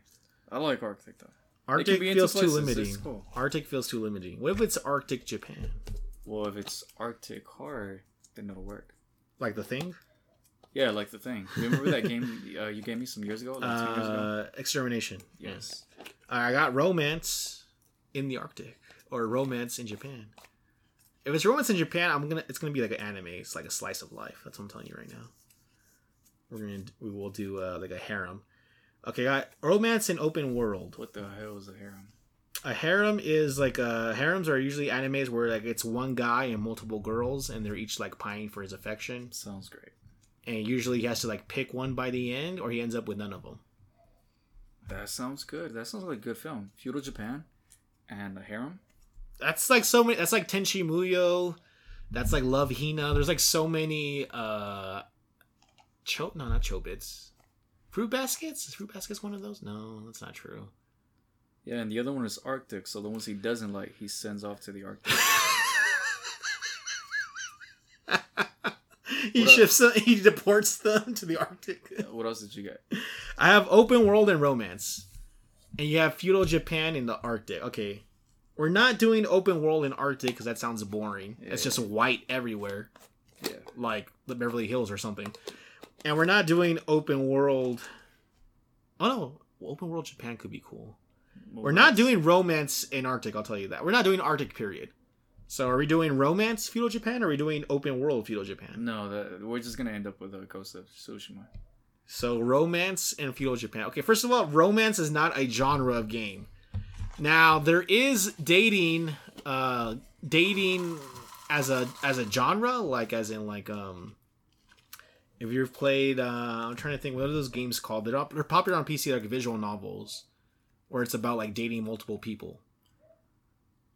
I like Arctic though. Arctic feels too limiting. cool. Arctic feels too limiting. What if it's Arctic Japan? Well, if it's Arctic horror, then it'll work. Like the thing? Yeah, like the thing. Remember that game uh, you gave me some years ago? Like two years ago? Uh, extermination. Yes. I got romance in the Arctic or romance in Japan. If it's romance in Japan, I'm gonna it's gonna be like an anime. It's like a slice of life. That's what I'm telling you right now. We're gonna we will do uh, like a harem. Okay, got romance in open world. What the hell is a harem? A harem is like uh harems are usually animes where like it's one guy and multiple girls and they're each like pining for his affection. Sounds great. And usually he has to like pick one by the end or he ends up with none of them. That sounds good. That sounds like a good film. Feudal Japan and a harem. That's like so many that's like Tenchi Muyo. That's like Love Hina. There's like so many uh cho no not chobits. Fruit baskets? Is fruit baskets one of those? No, that's not true. Yeah, and the other one is Arctic. So the ones he doesn't like, he sends off to the Arctic. he What shifts them, he deports them to the Arctic. what else did you get? I have open world and romance. And you have feudal Japan in the Arctic. Okay. We're not doing open world in Arctic because that sounds boring. It's Yeah. just white everywhere, Yeah. like the Beverly Hills or something. And we're not doing open world. Oh no, open world Japan could be cool. We're not doing romance in Arctic. I'll tell you that. We're not doing Arctic period. So are we doing romance feudal Japan or are we doing open world feudal Japan? No, that we're just gonna end up with a Ghost of Tsushima. So romance and feudal Japan. Okay, first of all, romance is not a genre of game. Now there is dating, uh, dating as a as a genre, like as in like um, if you've played, uh, I'm trying to think, what are those games called? They're up, they're popular on PC, like visual novels, where it's about like dating multiple people.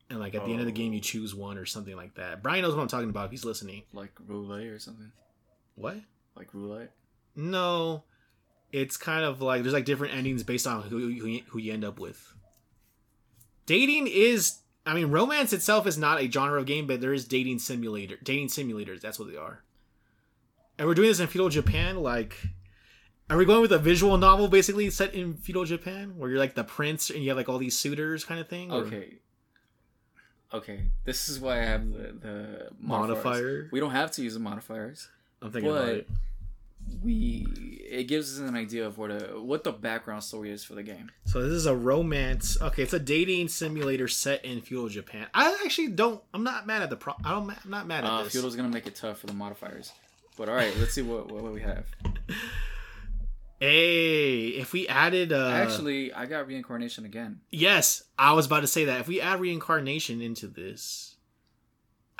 And like at the end of the game, you Oh. choose one or something like that. Brian knows what I'm talking about. If he's listening. Like roulette or something. What? Like roulette. No, it's kind of like there's like different endings based on who who who you end up with. Dating is, I mean, romance itself is not a genre of game, but there is dating simulator, dating simulators. That's what they are. And we're doing this in feudal Japan. Like, are we going with a visual novel basically set in feudal Japan, where you're like the prince and you have like all these suitors kind of thing? or Okay. Okay. This is why I have the, the modifiers. Modifier. We don't have to use the modifiers. I'm thinking about it. we it gives us an idea of what a what the background story is for the game. So this is a romance. Okay, it's a dating simulator set in feudal Japan. I actually don't. I'm not mad at the pro. I don't. I'm not mad at Uh, this. Feudal's gonna make it tough for the modifiers. But all right, let's see what what, what we have. Hey, if we added, uh, Actually, I got reincarnation again. yes, I was about to say that. If we add reincarnation into this,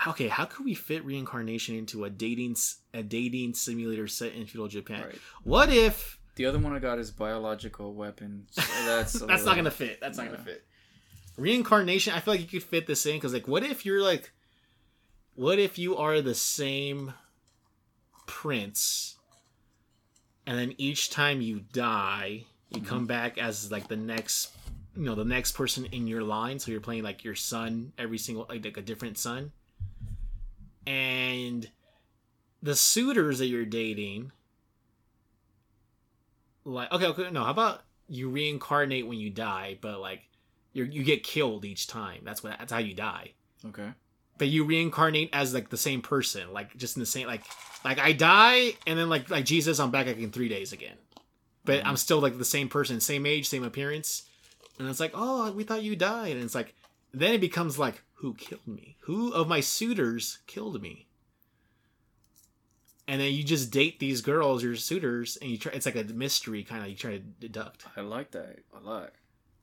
okay, how could we fit reincarnation into a dating a dating simulator set in feudal Japan? Right. What if The other one I got is biological weapons. So that's that's not gonna fit? That's not gonna fit. Reincarnation. I feel like you could fit this in because, like, what if you're like, what if you are the same prince, and then each time you die, you Mhm. come back as like the next, you know, the next person in your line. So you're playing like your son every single like, like a different son, and the suitors that you're dating. Like okay, okay, no. How about you reincarnate when you die, but like you you get killed each time. That's what that's how you die. Okay. But you reincarnate as like the same person, like just in the same like like I die and then like like Jesus, I'm back like in three days again. But Mhm. I'm still like the same person, same age, same appearance. And it's like, oh, we thought you died. And it's like then it becomes like, who killed me? Who of my suitors killed me? And then you just date these girls, your suitors, and you try. It's like a mystery kind of. You try to deduct I like that a lot.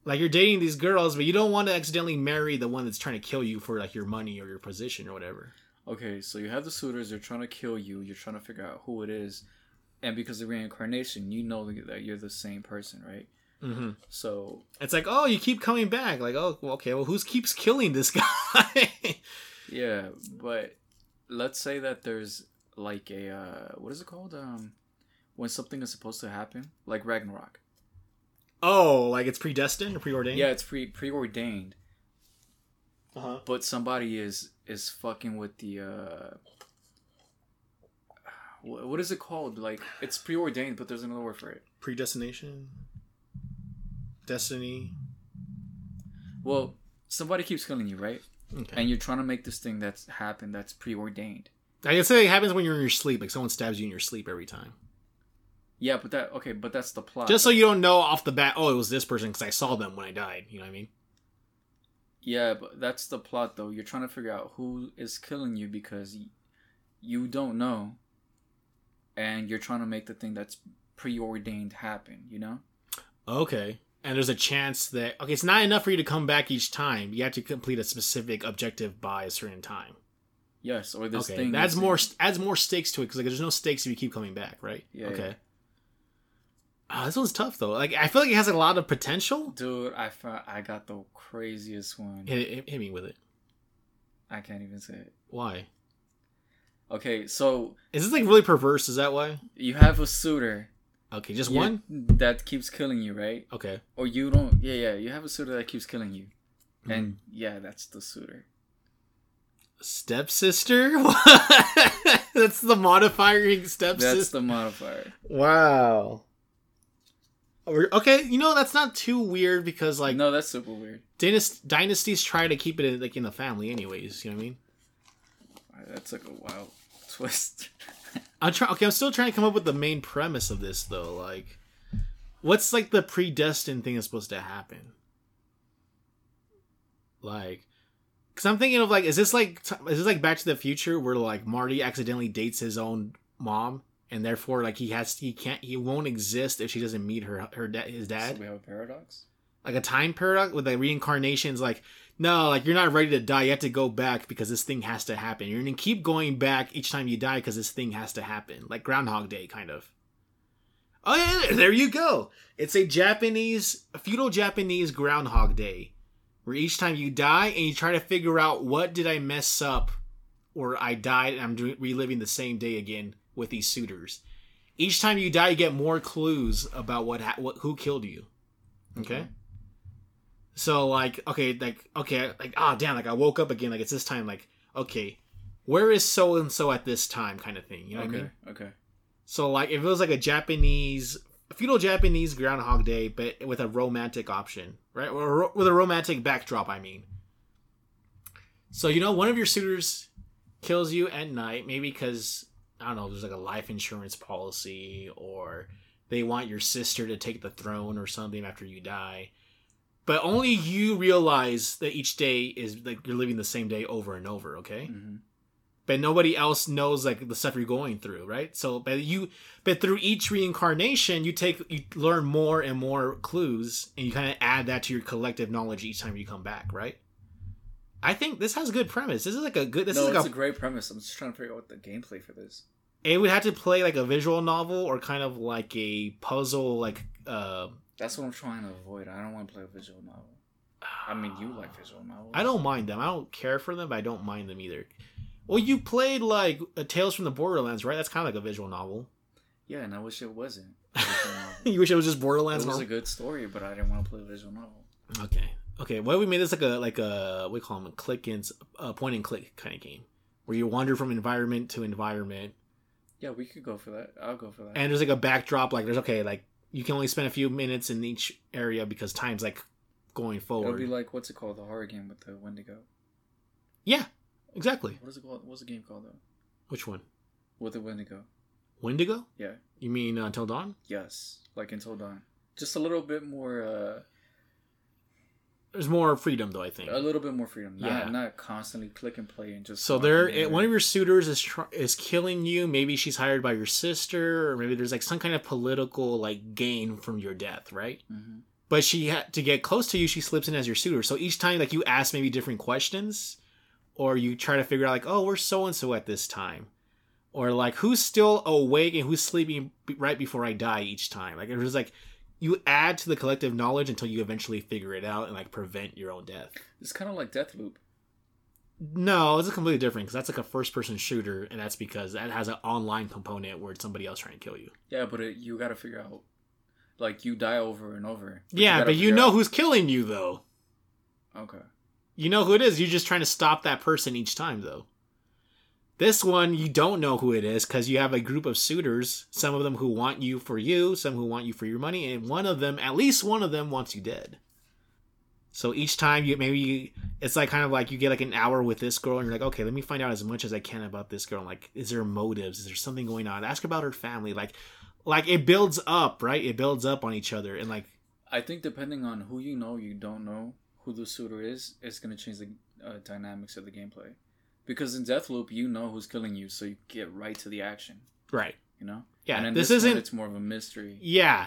Like you're dating these girls, but you don't want to accidentally marry the one that's trying to kill you for like your money or your position or whatever. Okay, so you have the suitors, they're trying to kill you, you're trying to figure out who it is. And because of reincarnation, you know that you're the same person, right? Mm-hmm. So, It's like, oh, you keep coming back. Like, oh, okay, well, who keeps killing this guy? yeah, but let's say that there's like a, uh, what is it called? Um, when something is supposed to happen, like Ragnarok. Oh, like it's predestined or preordained? Yeah, it's pre preordained, Uh-huh. but somebody is is fucking with the uh what is it called? Like it's preordained, but there's another word for it. Predestination, destiny. Well, somebody keeps killing you, right? Okay. And you're trying to make this thing that's happened that's preordained. I guess it happens when you're in your sleep. Like someone stabs you in your sleep every time. Yeah, but that okay, but that's the plot. Just so you don't know off the bat. Oh, it was this person because I saw them when I died. You know what I mean? yeah, but that's the plot though. You're trying to figure out who is killing you because you don't know, and you're trying to make the thing that's preordained happen. You know? Okay. and there's a chance that okay, it's not enough for you to come back each time. You have to complete a specific objective by a certain time. Yes, or this okay, thing adds more adds more stakes to it because like there's no stakes if you keep coming back, right? Yeah, Okay. yeah. Ah, this one's tough though. Like I feel like it has a lot of potential. Dude, I found, I got the craziest one. Hit, hit, hit me with it. I can't even say it. Why? Okay, so Is this like really perverse? Is that why? you have a suitor. Okay, just you- one. that keeps killing you, right? Okay. Or you don't. Yeah, yeah. You have a suitor that keeps killing you, Mm-hmm. and yeah, that's the suitor. Stepsister? That's the modifying stepsister. That's the modifier. Wow. Okay, you know that's not too weird because like no, that's super weird. dynast- dynasties try to keep it in, like in the family, anyways. You know what I mean? That's like a wild twist. I'm trying. Okay, I'm still trying to come up with the main premise of this though. Like, what's like the predestined thing that's supposed to happen? Like, because I'm thinking of like, is this like is this like Back to the Future where like Marty accidentally dates his own mom and therefore like he has he can't he won't exist if she doesn't meet her her da- his dad. So we have a paradox. like a time paradox with like reincarnations like no like you're not ready to die. You have to go back because this thing has to happen. You're gonna keep going back each time you die because this thing has to happen. Like groundhog day kind of. Oh yeah there you go. It's a japanese a feudal japanese groundhog day where each time you die and you try to figure out what did i mess up or i died and i'm reliving the same day again with these suitors each time you die you get more clues about what, ha- what who killed you okay so like okay, like okay, like ah damn, like I woke up again, like it's this time, like okay, where is so and so at this time, kind of thing. You know okay. what I mean? Okay. So like if it was like a Japanese, feudal Japanese Groundhog Day, but with a romantic option, right? Or with a romantic backdrop, I mean. So you know, one of your suitors kills you at night, maybe because I don't know, there's like a life insurance policy, or they want your sister to take the throne or something after you die. But only you realize that each day is like you're living the same day over and over, okay? hmm but nobody else knows like the stuff you're going through right so but you but through each reincarnation you take you learn more and more clues and you kind of add that to your collective knowledge each time you come back right i think this has a good premise this is like a good this no, is it's like a a, great premise. I'm just trying to figure out what the gameplay for this. it would have to play like a visual novel or kind of like a puzzle like uh That's what I'm trying to avoid. I don't want to play a visual novel. I mean, you like visual novels. i don't mind them i don't care for them but i don't mind them either well you played like tales from the borderlands right that's kind of like a visual novel Yeah, and I wish it wasn't. a visual novel. you wish it was just Borderlands. it was a good story, but I didn't want to play a visual novel. Okay. Okay. What if we made this like a like a what do you call them a click and uh, point and click kind of game where you wander from environment to environment Yeah, we could go for that. I'll go for that. and there's like a backdrop like there's okay like you can only spend a few minutes in each area because time's like going forward. It'll be like what's it called? The horror game with the Wendigo. yeah. Exactly. What is it called? What's the game called though? Which one? With the Wendigo. Wendigo? Yeah. You mean uh, Until Dawn? Yes. Like Until Dawn. Just a little bit more. uh There's more freedom though, I think. A little bit more freedom. Not, Yeah. not constantly click and play and just. So there, one of your suitors is tr- is killing you. Maybe she's hired by your sister, or maybe there's like some kind of political like gain from your death, right? Mhm. but she had to get close to you she slips in as your suitor so each time like you ask maybe different questions or you try to figure out like oh we're so and so at this time or like who's still awake and who's sleeping b- right before i die each time like it was like you add to the collective knowledge until you eventually figure it out and like prevent your own death It's kind of like Deathloop. no it's completely different because that's like a first person shooter and that's because that has an online component where it's somebody else trying to kill you Yeah, but it, you got to figure out. Like you die over and over. But yeah gotta but you know out- who's killing you though Okay. You know who it is. You're just trying to stop that person each time, though. This one, you don't know who it is because you have a group of suitors. Some of them who want you for you, some who want you for your money, and one of them, at least one of them, wants you dead. So each time you maybe you, it's like kind of like you get like an hour with this girl, and you're like, okay, let me find out as much as I can about this girl. Like, is there motives? Is there something going on? Ask about her family. Like, like it builds up, right? It builds up on each other, and like I think depending on who you know, you don't know who the suitor is, it's gonna change the uh, dynamics of the gameplay. Because in Deathloop, you know who's killing you, so you get right to the action. right, You know. yeah. And this, this, isn't One, it's more of a mystery. Yeah.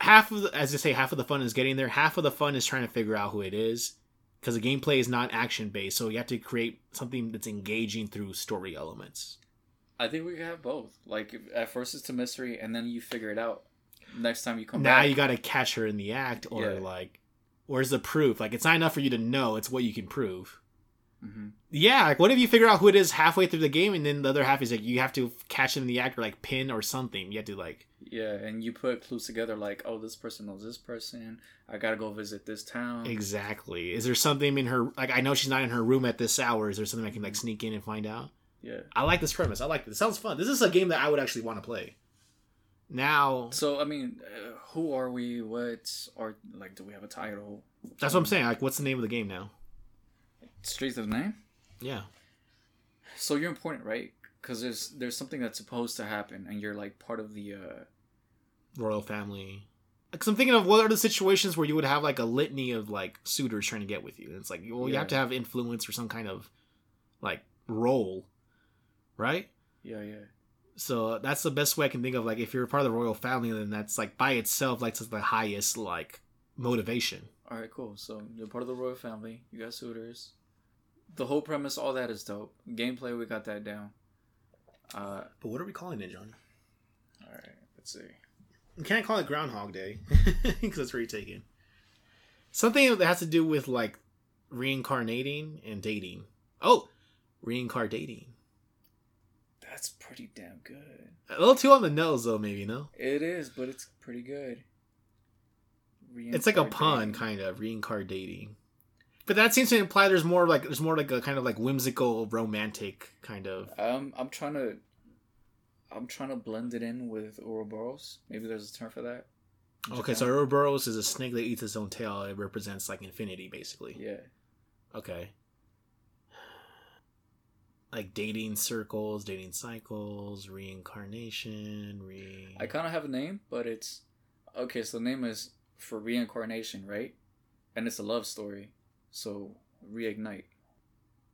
half of the, as I say, half of the fun is getting there. Half of the fun is trying to figure out who it is, because the gameplay is not action based. So you have to create something that's engaging through story elements. I think we have both. Like at first it's a mystery, and then you figure it out. Next time you come now back, you got to catch her in the act, or Yeah. like, where's the proof? Like, it's not enough for you to know; it's what you can prove. Mhm. Yeah, like what if you figure out who it is halfway through the game, and then the other half is like you have to catch him in the act or like pin or something. You have to like yeah, and you put clues together like, oh, this person knows this person. I gotta go visit this town. exactly. Is there something in her? Like I know she's not in her room at this hour. Is there something I can like sneak in and find out? Yeah. I like this premise. I like this. It sounds fun. This is a game that I would actually want to play. Now, So I mean, uh, who are we? What or like, do we have a title? that's what I'm saying. Like, what's the name of the game now? Streets of the Name. Yeah. So you're important, right? Because there's there's something that's supposed to happen, and you're like part of the. uh royal family. Because I'm thinking of what are the situations where you would have like a litany of like suitors trying to get with you. And it's like, well, you have to have influence or some kind of like role, right? Yeah, yeah. So that's the best way I can think of. Like, if you're part of the royal family, then that's like by itself, like the highest like motivation. All right, cool. So you're part of the royal family. You got suitors. The whole premise, all that is dope. Gameplay, we got that down. Uh, But what are we calling it, Johnny? all right. Let's see. We can't call it Groundhog Day because that's where you're taken. Something that has to do with like reincarnating and dating. Oh, reincarnating. That's pretty damn good. A little too on the nose, though. Maybe no. It is, but it's pretty good. It's like a pun, kind of reincarnating. But that seems to imply there's more like there's more like a kind of like whimsical, romantic kind of. Um, I'm trying to. I'm trying to blend it in with Ouroboros. Maybe there's a term for that. Okay, so. Ouroboros is a snake that eats its own tail. It represents like infinity, basically. yeah, Okay. Like dating circles, dating cycles, reincarnation, re. I kind of have a name, but it's okay. So the name is for reincarnation, right? And it's a love story. So reignite.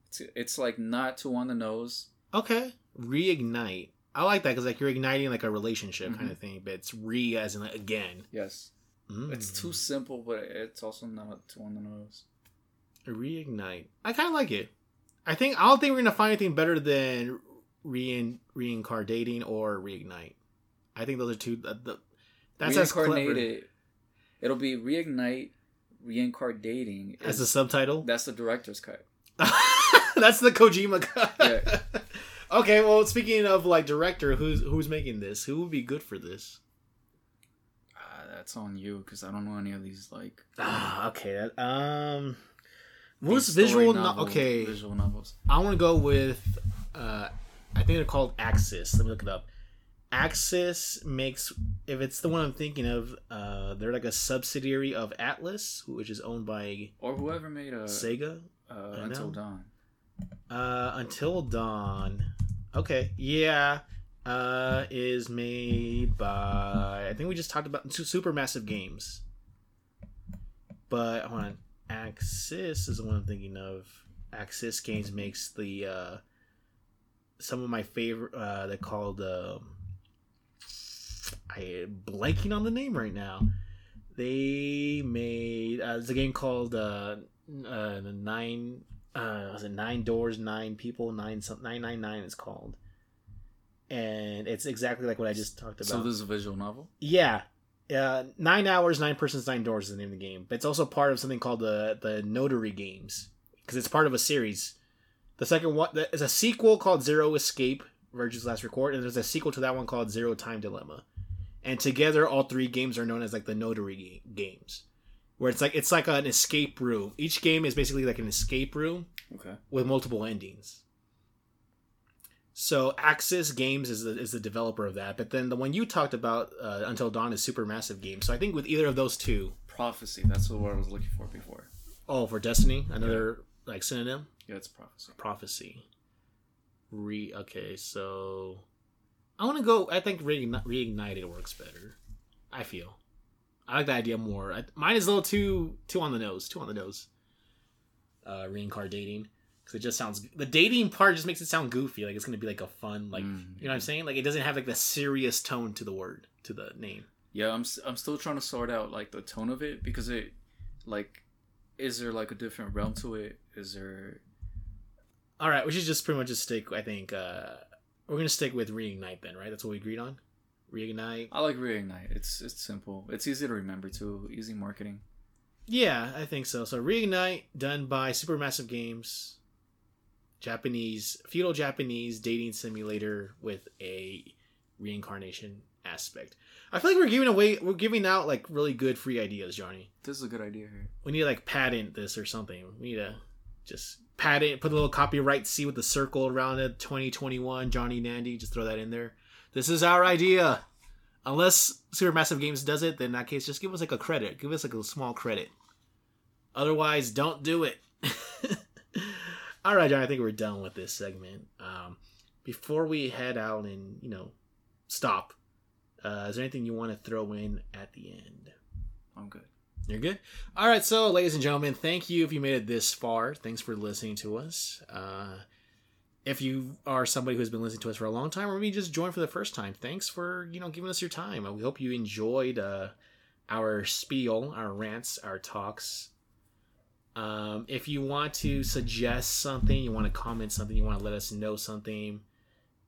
It's it's like not too on the nose. Okay, reignite. I like that because like you're igniting like a relationship kind Mhm. of thing, but it's re as in like, again. Yes, Mm. it's too simple, but it's also not too on the nose. reignite. I kind of like it. I think I don't think we're gonna find anything better than rein reincarnating or reignite. I think those are two. Uh, the, that's as clever. It'll be reignite, reincarnating. as is- the subtitle. that's the director's cut. That's the Kojima cut. Yeah. okay, well, speaking of like director, who's who's making this? Who would be good for this? Uh, that's on you because I don't know any of these like Ah, okay. that- Um, most visual. No- okay, visual novels. I want to go with. Uh, I think they're called Aksys. Let me look it up. Aksys makes if it's the one I'm thinking of. Uh, they're like a subsidiary of Atlas, which is owned by Or whoever made a Sega. uh, Until. Dawn. Uh, Until Dawn. Okay, yeah. Uh, is made by I think we just talked about Supermassive Games. But hold on, Aksys is the one I'm thinking of. Aksys Games makes the uh, some of my favorite. Uh, they're called. um I blanking on the name right now. They made uh, it's a game called uh, uh, nine uh was it nine doors nine people nine some nine nine nine it's called. And it's exactly like what i just talked about. So this is a visual novel. yeah. Uh, nine hours nine persons nine doors is the name of the game. But it's also part of something called the the Nonary games. Because it's part of a series. The second one there's a sequel called zero escape Virtue's Last Reward and there's a sequel to that one called zero time dilemma and together all three games are known as like the Nonary ga- games where it's like it's like an escape room each game is basically like an escape room Okay. with multiple endings. So Aksys Games is the, is the developer of that, but then the one you talked about, uh, Until Dawn, is Supermassive Games. So I think with either of those two, Prophecy. That's the word I was looking for before. oh, for Destiny, another like synonym, Yeah, it's prophecy. Prophecy. Re okay, so I want to go. I think Reign- Reignited works better. I feel. I like the idea more. I, mine is a little too too on the nose. Too on the nose. Uh, reincarnating because it just sounds. The dating part just makes it sound goofy. Like it's gonna be like a fun, like Mm, you know what I'm saying. Like it doesn't have like the serious tone to the word to the name. Yeah, I'm I'm still trying to sort out like the tone of it because it like is there like a different realm to it? Is there All right, we should just pretty much just stick. I think uh we're gonna stick with reignite then, right? That's what we agreed on. Reignite. I like reignite. It's it's simple. It's easy to remember too. Easy marketing. Yeah, I think so. So reignite, done by Supermassive Games, Japanese feudal Japanese dating simulator with a reincarnation aspect. I feel like we're giving away, we're giving out like really good free ideas, Johnny. This is a good idea here. We need to like patent this or something. We need to just patent, put a little copyright C with the circle around it. 2021, Johnny Nandy, just throw that in there. This is our idea. Unless Supermassive Games does it, then in that case, just give us like a credit. Give us like a small credit. Otherwise, don't do it. All right, John. I think we're done with this segment. Um, before we head out and you know stop, uh, is there anything you want to throw in at the end? I'm good. You're good. All right, so ladies and gentlemen, thank you if you made it this far. Thanks for listening to us. Uh, if you are somebody who's been listening to us for a long time, or maybe just joined for the first time, thanks for you know giving us your time. Uh, We hope you enjoyed uh, our spiel, our rants, our talks. Um, if you want to suggest something, you want to comment something, you want to let us know something.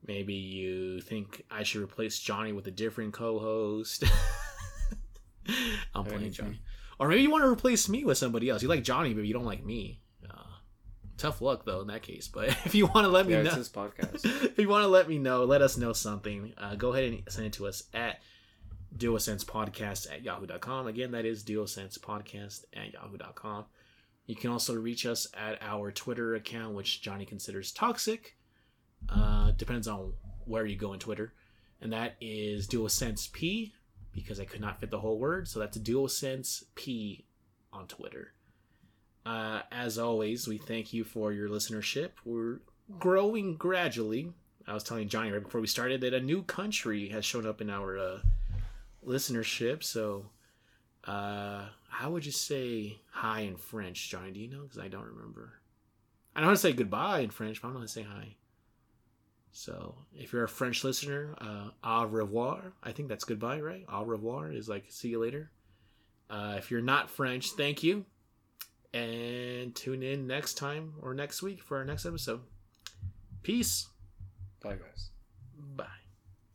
Maybe you think I should replace Johnny with a different co-host. I'm playing Johnny. Or maybe you want to replace me with somebody else. You like Johnny, but you don't like me. Uh, tough luck though in that case. But if you want to let me Yeah, know, podcast. if you want to let me know, let us know something. Uh, go ahead and send it to us at duosense podcast at yahoo.com. Again, that is duosense podcast at yahoo.com. You can also reach us at our Twitter account, which Johnny considers toxic. Uh, depends on where you go in Twitter. And that is duosense p because I could not fit the whole word. So that's duosense p on Twitter. Uh, as always, we thank you for your listenership. We're growing gradually. I was telling Johnny right before we started that a new country has shown up in our uh, listenership. So, uh, how would you say hi in French, Johnny? Do you know? Because I don't remember. I know how to say goodbye in French, but I don't know how to say hi. So, if you're a French listener, uh, au revoir. I think that's goodbye, right? Au revoir is like see you later. Uh, if you're not French, thank you. And tune in next time or next week for our next episode. Peace. Bye, guys.